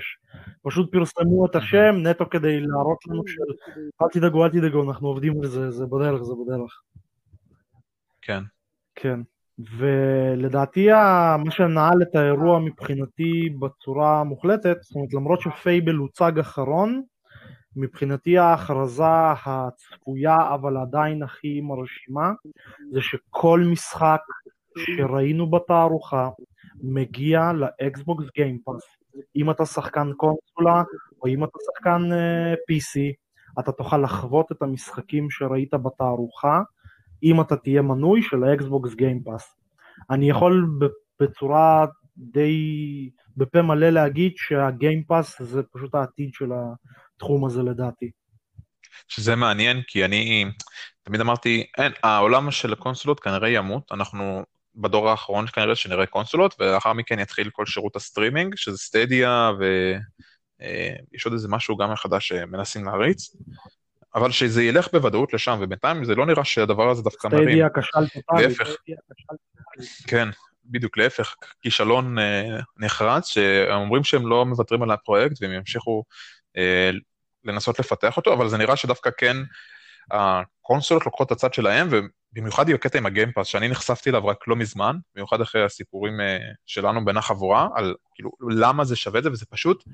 פשוט פרסמו את השם נטו כדי להראות לנו של אל תדאגו, אל תדאגו, אנחנו עובדים על זה, זה בדרך, זה בדרך. כן. כן. ולדעתי מה שנעל את האירוע מבחינתי בצורה מוחלטת, זאת אומרת למרות שפייבל הוצג אחרון, מבחינתי ההכרזה הצפויה אבל עדיין הכי מרשימה זה שכל משחק שראינו בתערוכה מגיע לאקסבוקס גיימפאס. אם אתה שחקן קונסולה או אם אתה שחקן uh, אה, PC, אתה תוכל לחוות את המשחקים שראית בתערוכה אם אתה תהיה מנוי של ה Xbox Game Pass. אני יכול בצורה די בפה מלא להגיד שה Game Pass זה פשוט העתיד של התחום הזה לדעתי. שזה מעניין כי אני תמיד אמרתי אין העולם של הקונסולות כנראה ימות אנחנו בדור האחרון כנראה שנראה קונסולות ולאחר מכן יתחיל כל שירות הסטרימינג שזה Stadia ויש עוד איזה משהו גם חדש שמנסים להריץ אבל שזה ילך בוודאות לשם, ובינתיים זה לא נראה שהדבר הזה דווקא מרים. סטדיה כשל טוטאלי. להפך. כן, בדיוק להפך, כישלון אה, נחרץ, שהם אומרים שהם לא מוותרים על הפרויקט והם ימשיכו אה, לנסות לפתח אותו, אבל זה נראה שדווקא כן הקונסולות לוקחות את הצד שלהם, ובמיוחד עם הקטע עם הגיימפאס, שאני נחשפתי אליו רק לא מזמן, במיוחד אחרי הסיפורים אה, שלנו בין החבורה, על כאילו למה זה שווה את זה, וזה פשוט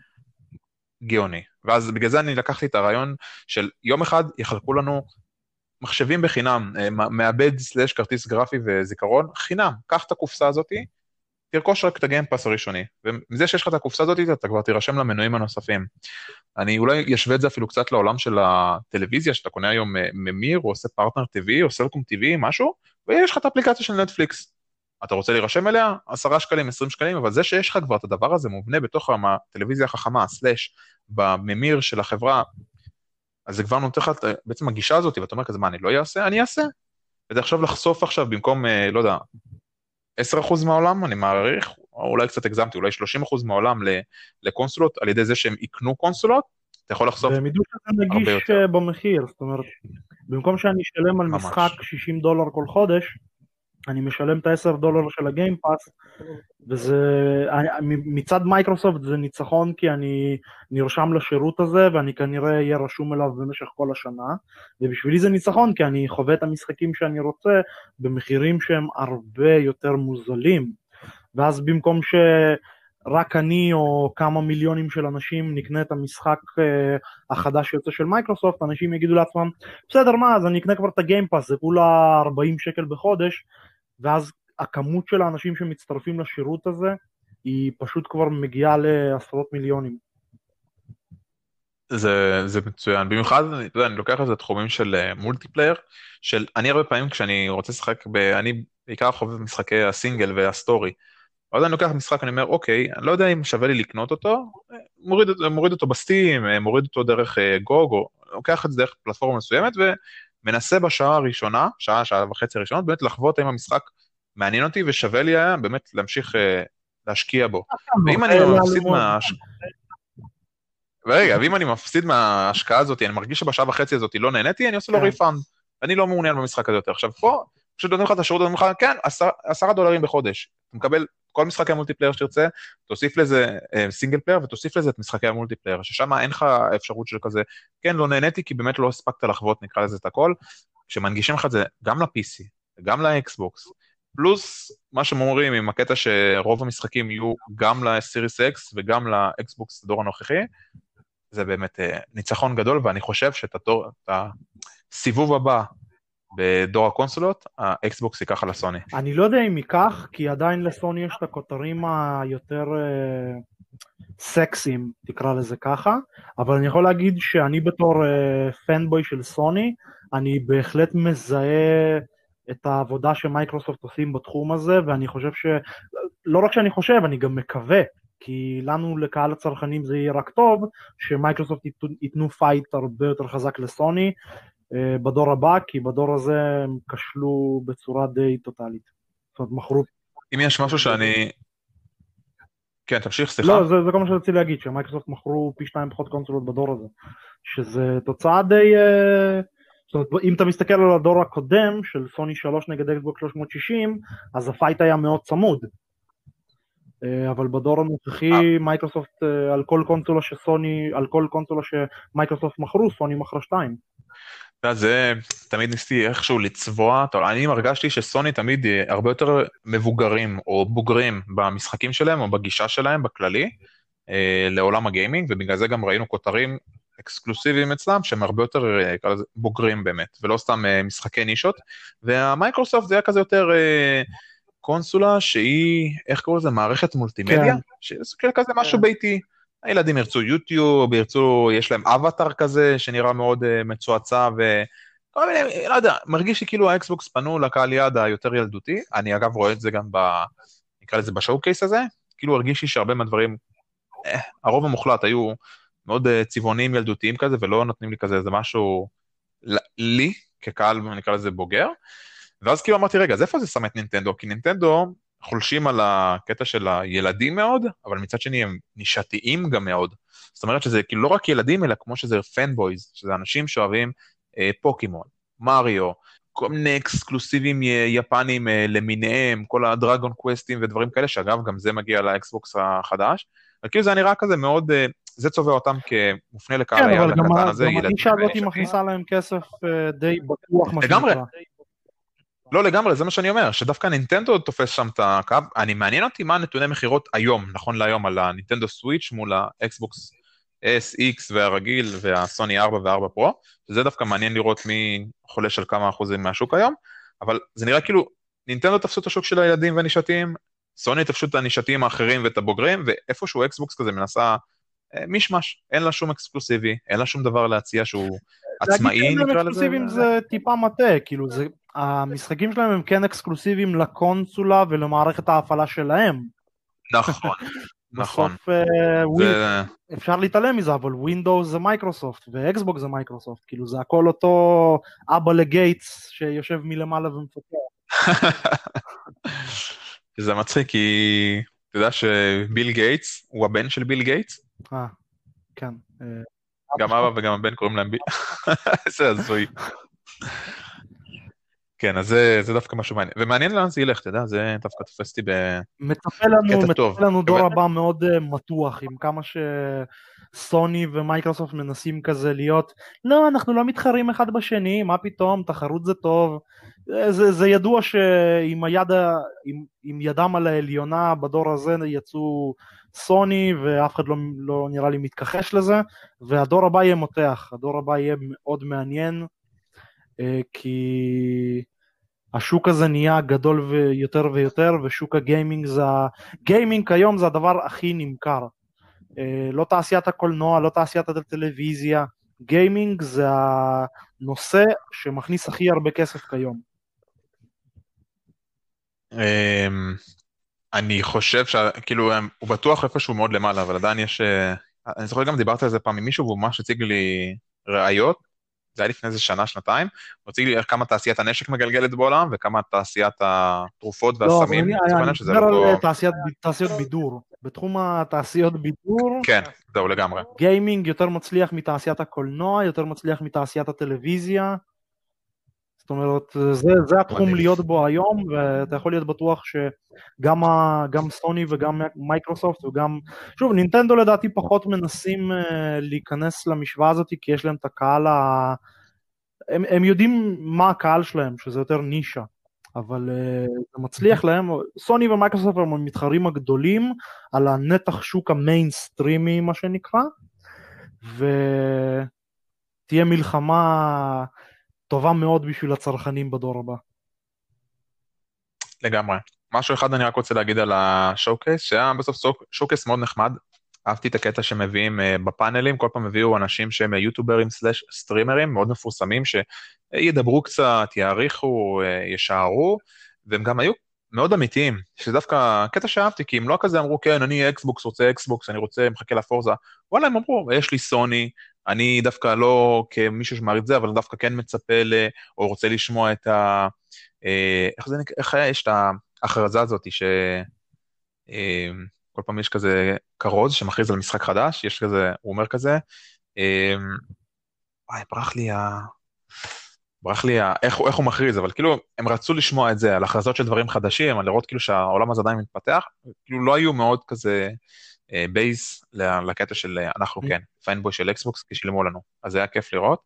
גאוני. ואז בגלל זה אני לקחתי את הרעיון של יום אחד יחלקו לנו מחשבים בחינם, אה, מעבד slash כרטיס גרפי וזיכרון, חינם, קח את הקופסה הזאתי, תרכוש רק את ה Game Pass הראשוני, ומזה שיש לך את הקופסה הזאתי, אתה כבר תירשם למנויים הנוספים. אני אולי אשווה את זה אפילו קצת לעולם של הטלוויזיה, שאתה קונה היום אה, ממיר, או עושה פרטנר TV, או סלקום TV, משהו, ויש לך את האפליקציה של נטפליקס. אתה רוצה להירשם אליה? עשרה שקלים, עשרים שקלים, אבל זה שיש לך כבר את הדבר הזה מובנה בתוך הטלוויזיה החכמה, slash, בממיר של החברה, אז זה כבר נותן לך בעצם הגישה הזאת, ואתה אומר כזה, מה, אני לא אעשה? אני אעשה. וזה עכשיו לחשוף עכשיו במקום, אה, לא יודע, 10% מהעולם, אני מעריך, או אולי קצת הגזמתי, אולי 30% מהעולם לקונסולות, על ידי זה שהם יקנו קונסולות, אתה יכול לחשוף הרבה יותר. והם ידעו שאתה נגיש במחיר, זאת אומרת, במקום שאני אשלם על ממש. משחק 60 דולר כל חודש, אני משלם את ה-10 דולר של הגיימפאס, וזה, מצד מייקרוסופט זה ניצחון כי אני נרשם לשירות הזה ואני כנראה אהיה רשום אליו במשך כל השנה, ובשבילי זה ניצחון כי אני חווה את המשחקים שאני רוצה במחירים שהם הרבה יותר מוזלים, ואז במקום ש... רק אני או כמה מיליונים של אנשים נקנה את המשחק אה, החדש שיוצא של מייקרוסופט, אנשים יגידו לעצמם, בסדר מה, אז אני אקנה כבר את ה Game Pass, זה כולה 40 שקל בחודש, ואז הכמות של האנשים שמצטרפים לשירות הזה היא פשוט כבר מגיעה לעשרות מיליונים. זה, זה מצוין, במיוחד, אתה יודע, אני לוקח את זה תחומים של multiplayer, של אני הרבה פעמים כשאני רוצה לשחק, ב, אני בעיקר חובב משחקי ה single וה story, ואז אני לוקח משחק, אני אומר, אוקיי, אני לא יודע אם שווה לי לקנות אותו, מוריד, מוריד אותו ב Steam, מוריד אותו דרך GOG, או לוקח את זה דרך פלטפורמה מסוימת, ומנסה בשעה הראשונה, שעה, שעה וחצי הראשונות, באמת לחוות האם המשחק מעניין אותי ושווה לי היה באמת להמשיך אה, להשקיע בו. ואם אני מפסיד מההשקעה... ורגע, ואם אני מפסיד מההשקעה הזאת, אני מרגיש שבשעה וחצי הזאת לא נהניתי, אני עושה לו refund. כן. אני לא מעוניין במשחק הזה יותר. עכשיו פה, פשוט נותנים לך את השירות, אומרים לך, כן, עשרה דולרים בחודש. אתה מקבל כל משחקי ה multiplayer שתרצה, תוסיף לזה single אה, player ותוסיף לזה את משחקי ה multiplayer, ששם אין לך אפשרות של כזה, כן, לא נהניתי כי באמת לא הספקת לחוות, נקרא לזה את הכל, כשמנגישים לך את זה גם ל-PC, גם ל Xbox, פלוס מה שהם אומרים עם הקטע שרוב המשחקים יהיו גם ל Series X וגם ל Xbox הדור הנוכחי, זה באמת אה, ניצחון גדול, ואני חושב שאת הסיבוב הבא בדור הקונסולות, ה Xbox ייקח על הסוני. אני לא יודע אם ייקח, כי עדיין לסוני יש את הכותרים היותר אה, סקסיים, תקרא לזה ככה, אבל אני יכול להגיד שאני בתור fanboy של סוני, אני בהחלט מזהה את העבודה שמייקרוסופט עושים בתחום הזה, ואני חושב ש... לא רק שאני חושב, אני גם מקווה, כי לנו, לקהל הצרכנים, זה יהיה רק טוב, שמייקרוסופט ייתנו fight הרבה יותר חזק לסוני אה, בדור הבא, כי בדור הזה הם כשלו בצורה די טוטאלית. זאת אומרת, מכרו... אם יש משהו שאני... כן, תמשיך, סליחה. לא, זה, זה כל מה שרציתי להגיד, שמייקרוסופט מכרו פי שניים פחות קונסולות בדור הזה. שזה תוצאה די... אה, זאת אומרת, אם אתה מסתכל על הדור הקודם של סוני 3 נגד Xbox 360, אז ה fight היה מאוד צמוד. אה, אבל בדור הנוכחי אה. מייקרוסופט אה, על כל קונסולה שסוני, על כל קונסולה שמייקרוסופט מכרו, סוני מכרה שתיים. זה תמיד ניסיתי איכשהו לצבוע, אני הרגשתי שסוני תמיד הרבה יותר מבוגרים או בוגרים במשחקים שלהם או בגישה שלהם בכללי לעולם הגיימינג, ובגלל זה גם ראינו כותרים אקסקלוסיביים אצלם, שהם הרבה יותר אה, בוגרים באמת, ולא סתם אה, משחקי נישות, והמייקרוסופט זה היה כזה יותר אה, קונסולה שהיא, איך קוראים לזה, מערכת מולטימדיה, כן. שזה כזה משהו כן. ביתי. הילדים ירצו יוטיוב, ירצו, יש להם אבטאר כזה, שנראה מאוד uh, מצועצע, מיני, לא יודע, מרגיש לי כאילו ה Xbox פנו לקהל יעד היותר ילדותי, אני אגב רואה את זה גם ב... נקרא לזה ב showcase הזה, כאילו הרגיש לי שהרבה מהדברים, אה, הרוב המוחלט היו מאוד אה, צבעוניים ילדותיים כזה, ולא נותנים לי כזה איזה משהו לי, כקהל, נקרא לזה בוגר. ואז כאילו אמרתי, רגע, אז איפה זה שם את נינטנדו? כי נינטנדו חולשים על הקטע של הילדים מאוד, אבל מצד שני הם נישתיים גם מאוד. זאת אומרת שזה כאילו לא רק ילדים, אלא כמו שזה fanboys, שזה אנשים שאוהבים אה, Pokémon, Mario, כל מיני אקסקלוסיבים יפנים אה, למיניהם, כל ה Dragon Quest־ים ודברים כאלה, שאגב, גם זה מגיע ל Xbox החדש. וכאילו זה נראה כזה מאוד, אה, זה צובע אותם כמופנה לקהל כן, היעד הקטן הזה, ילדים. כן, אבל גם הנישה הזאת מכניסה להם כסף אה, די בטוח, מה שנקרא. לא לגמרי, זה מה שאני אומר, שדווקא נינטנדו תופס שם את הקו, אני מעניין אותי מה הנתוני מכירות היום, נכון להיום, על ה Nintendo Switch מול ה Xbox S, X והרגיל והסוני 4 ו-4 Pro, שזה דווקא מעניין לראות מי חולש על כמה אחוזים מהשוק היום, אבל זה נראה כאילו נינטנדו תפסו את השוק של הילדים והנישתיים, סוני תפשו את הנישתיים האחרים ואת הבוגרים, ואיפשהו אקסבוקס כזה מנסה מישמש, אין לה שום אקסקלוסיבי, אין לה שום דבר להציע שהוא עצמאי נקרא לזה. אקסקלוסיביים זה טיפה מטעה, כאילו זה, המשחקים שלהם הם כן אקסקלוסיביים לקונסולה ולמערכת ההפעלה שלהם. נכון, נכון. בסוף אה, אפשר להתעלם מזה, אבל ווינדוס זה מייקרוסופט ואקסבוקס זה מייקרוסופט, כאילו זה הכל אותו אבא לגייטס שיושב מלמעלה ומפתח. זה מצחיק כי אתה יודע שביל גייטס הוא הבן של ביל גייטס? אה, כן. אה, גם אבא וגם הבן קוראים להם ביל. איזה הזוי. כן, אז זה, זה דווקא משהו מעניין. ומעניין לאן זה ילך, אתה יודע, זה דווקא תופס אותי בקטע לנו, טוב. מצפה לנו דור. הבא מאוד אה, מתוח, עם כמה שסוני ומייקרוסופט מנסים כזה להיות, לא, אנחנו לא מתחרים אחד בשני, מה פתאום, תחרות זה טוב. אה, זה, זה ידוע שעם היד, עם, עם ידם על העליונה בדור הזה יצאו סוני, ואף אחד לא, לא נראה לי מתכחש לזה, והדור הבא יהיה מותח, הדור הבא יהיה מאוד מעניין, אה, כי... השוק הזה נהיה גדול ויותר ויותר ושוק הגיימינג זה. גיימינג כיום זה הדבר הכי נמכר. אה, לא תעשיית הקולנוע, לא תעשיית הטלוויזיה, גיימינג זה הנושא שמכניס הכי הרבה כסף כיום. אני חושב שכאילו הוא בטוח איפשהו מאוד למעלה, אבל עדיין יש... אה, אני זוכר גם דיברתי על זה פעם עם מישהו והוא ממש הציג לי ראיות, זה היה לפני איזה שנה, שנתיים, הוא הציג לי כמה תעשיית הנשק מגלגלת בעולם וכמה תעשיית התרופות לא, אבל והסמים, אני, לצורך אני מדבר לא על תעשיות בידור. בתחום התעשיות בידור, כן, זהו לגמרי. גיימינג יותר מצליח מתעשיית הקולנוע, יותר מצליח מתעשיית הטלוויזיה. זאת אומרת, זה, זה התחום. להיות בו היום, ואתה יכול להיות בטוח שגם ה, גם סוני וגם מייקרוסופט וגם... שוב, נינטנדו לדעתי פחות מנסים אה, להיכנס למשוואה הזאת, כי יש להם את הקהל ה... הם, הם יודעים מה הקהל שלהם, שזה יותר נישה. אבל אה, זה מצליח להם, סוני ומייקרוסופט הם המתחרים הגדולים על הנתח שוק המיינסטרימי מה שנקרא, ותהיה מלחמה טובה מאוד בשביל הצרכנים בדור הבא. לגמרי. משהו אחד אני רק רוצה להגיד על ה showcase, שהיה בסוף showcase מאוד נחמד. אהבתי את הקטע שמביאים uh, בפאנלים, כל פעם הביאו אנשים שהם יוטיוברים slash סטרימרים מאוד מפורסמים, שידברו קצת, יעריכו, uh, ישערו, והם גם היו מאוד אמיתיים, שזה דווקא קטע שאהבתי, כי הם לא כזה אמרו, כן, אני אקסבוקס, רוצה אקסבוקס, אני רוצה, מחכה ל Forza. וואלה, הם אמרו, יש לי סוני, אני דווקא לא כמישהו שמעריץ זה, אבל דווקא כן מצפה ל... או רוצה לשמוע את ה... אה, איך זה נקרא, איך יש את ההכרזה הזאת, ש... אה, כל פעם יש כזה כרוז שמכריז על משחק חדש, יש כזה, הוא אומר כזה, אה, וואי, ברח לי ה... ברח לי ה... איך, איך הוא מכריז, אבל כאילו, הם רצו לשמוע את זה, על הכרזות של דברים חדשים, על לראות כאילו שהעולם הזה עדיין מתפתח, כאילו לא היו מאוד כזה biased לקטע של אנחנו כן, fanboy של אקסבוקס, כי שילמו לנו, אז זה היה כיף לראות.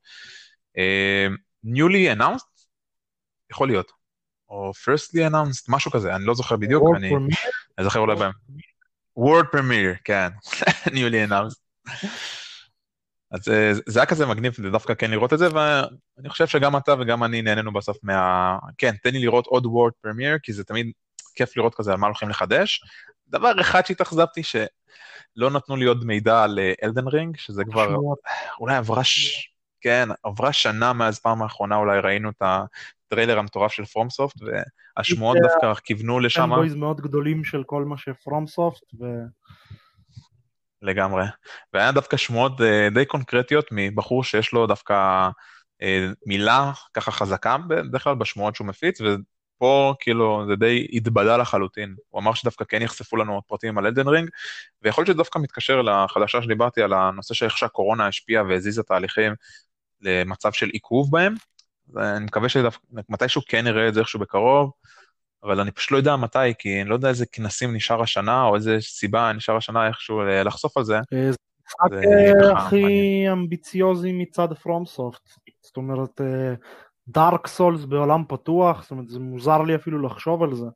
newly announced, יכול להיות, או firstly announced, משהו כזה, אני לא זוכר בדיוק, אני זוכר אולי בהם. word premiere, כן, newly announced. אז זה היה כזה מגניב דווקא כן לראות את זה, ואני חושב שגם אתה וגם אני נהנינו בסוף מה... כן, תן לי לראות עוד word premiere, כי זה תמיד כיף לראות כזה על מה הולכים לחדש. דבר אחד שהתאכזבתי, שלא נתנו לי עוד מידע על אלדן רינג, שזה כבר אולי עברה, ש... כן, עברה שנה מאז פעם האחרונה, אולי ראינו את הטריילר המטורף של FromSoft, והשמועות דווקא כיוונו לשם. fanboys מאוד גדולים של כל מה ש FromSoft, ו... לגמרי. והיה דווקא שמועות uh, די קונקרטיות מבחור שיש לו דווקא uh, מילה ככה חזקה בדרך כלל בשמועות שהוא מפיץ, ופה כאילו זה די התבדה לחלוטין. הוא אמר שדווקא כן יחשפו לנו עוד פרטים על Elden Ring, ויכול להיות שדווקא מתקשר לחדשה שדיברתי על הנושא של איך שהקורונה השפיעה והזיזה תהליכים למצב של עיכוב בהם. אני מקווה שמתישהו כן נראה את זה איכשהו בקרוב. אבל אני פשוט לא יודע מתי, כי אני לא יודע איזה כנסים נשאר השנה, או איזה סיבה נשאר השנה איכשהו לחשוף על זה. זה משחק הכי אמביציוזי מצד פרומסופט. זאת אומרת, דארק סולס בעולם פתוח, זאת אומרת, זה מוזר לי אפילו לחשוב על זה.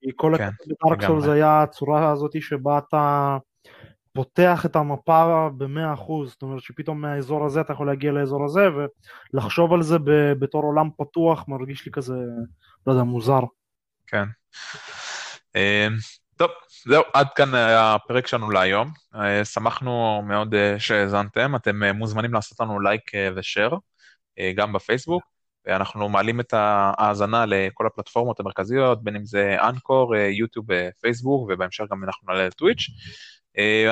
כי כל כן, בדארק סולס היה הצורה הזאת שבה אתה פותח את המפה במאה אחוז, זאת אומרת שפתאום מהאזור הזה אתה יכול להגיע לאזור הזה ולחשוב על זה בתור עולם פתוח מרגיש לי כזה, לא יודע, מוזר. כן. טוב, זהו, עד כאן הפרק שלנו להיום. שמחנו מאוד שהאזנתם, אתם מוזמנים לעשות לנו לייק ושאר, גם בפייסבוק, ואנחנו מעלים את ההאזנה לכל הפלטפורמות המרכזיות, בין אם זה אנקור, יוטיוב, פייסבוק, ובהמשך גם אנחנו נעלה לטוויץ'.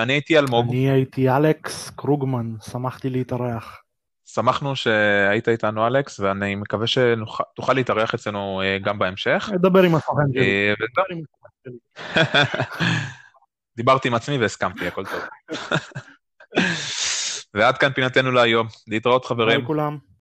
אני הייתי אלמוג. אני הייתי אלכס קרוגמן, שמחתי להתארח. שמחנו שהיית איתנו אלכס, ואני מקווה שתוכל להתארח אצלנו גם בהמשך. נדבר עם הסוכן שלי. דיברתי עם עצמי והסכמתי, הכל טוב. ועד כאן פינתנו להיום. להתראות חברים. ביי כולם.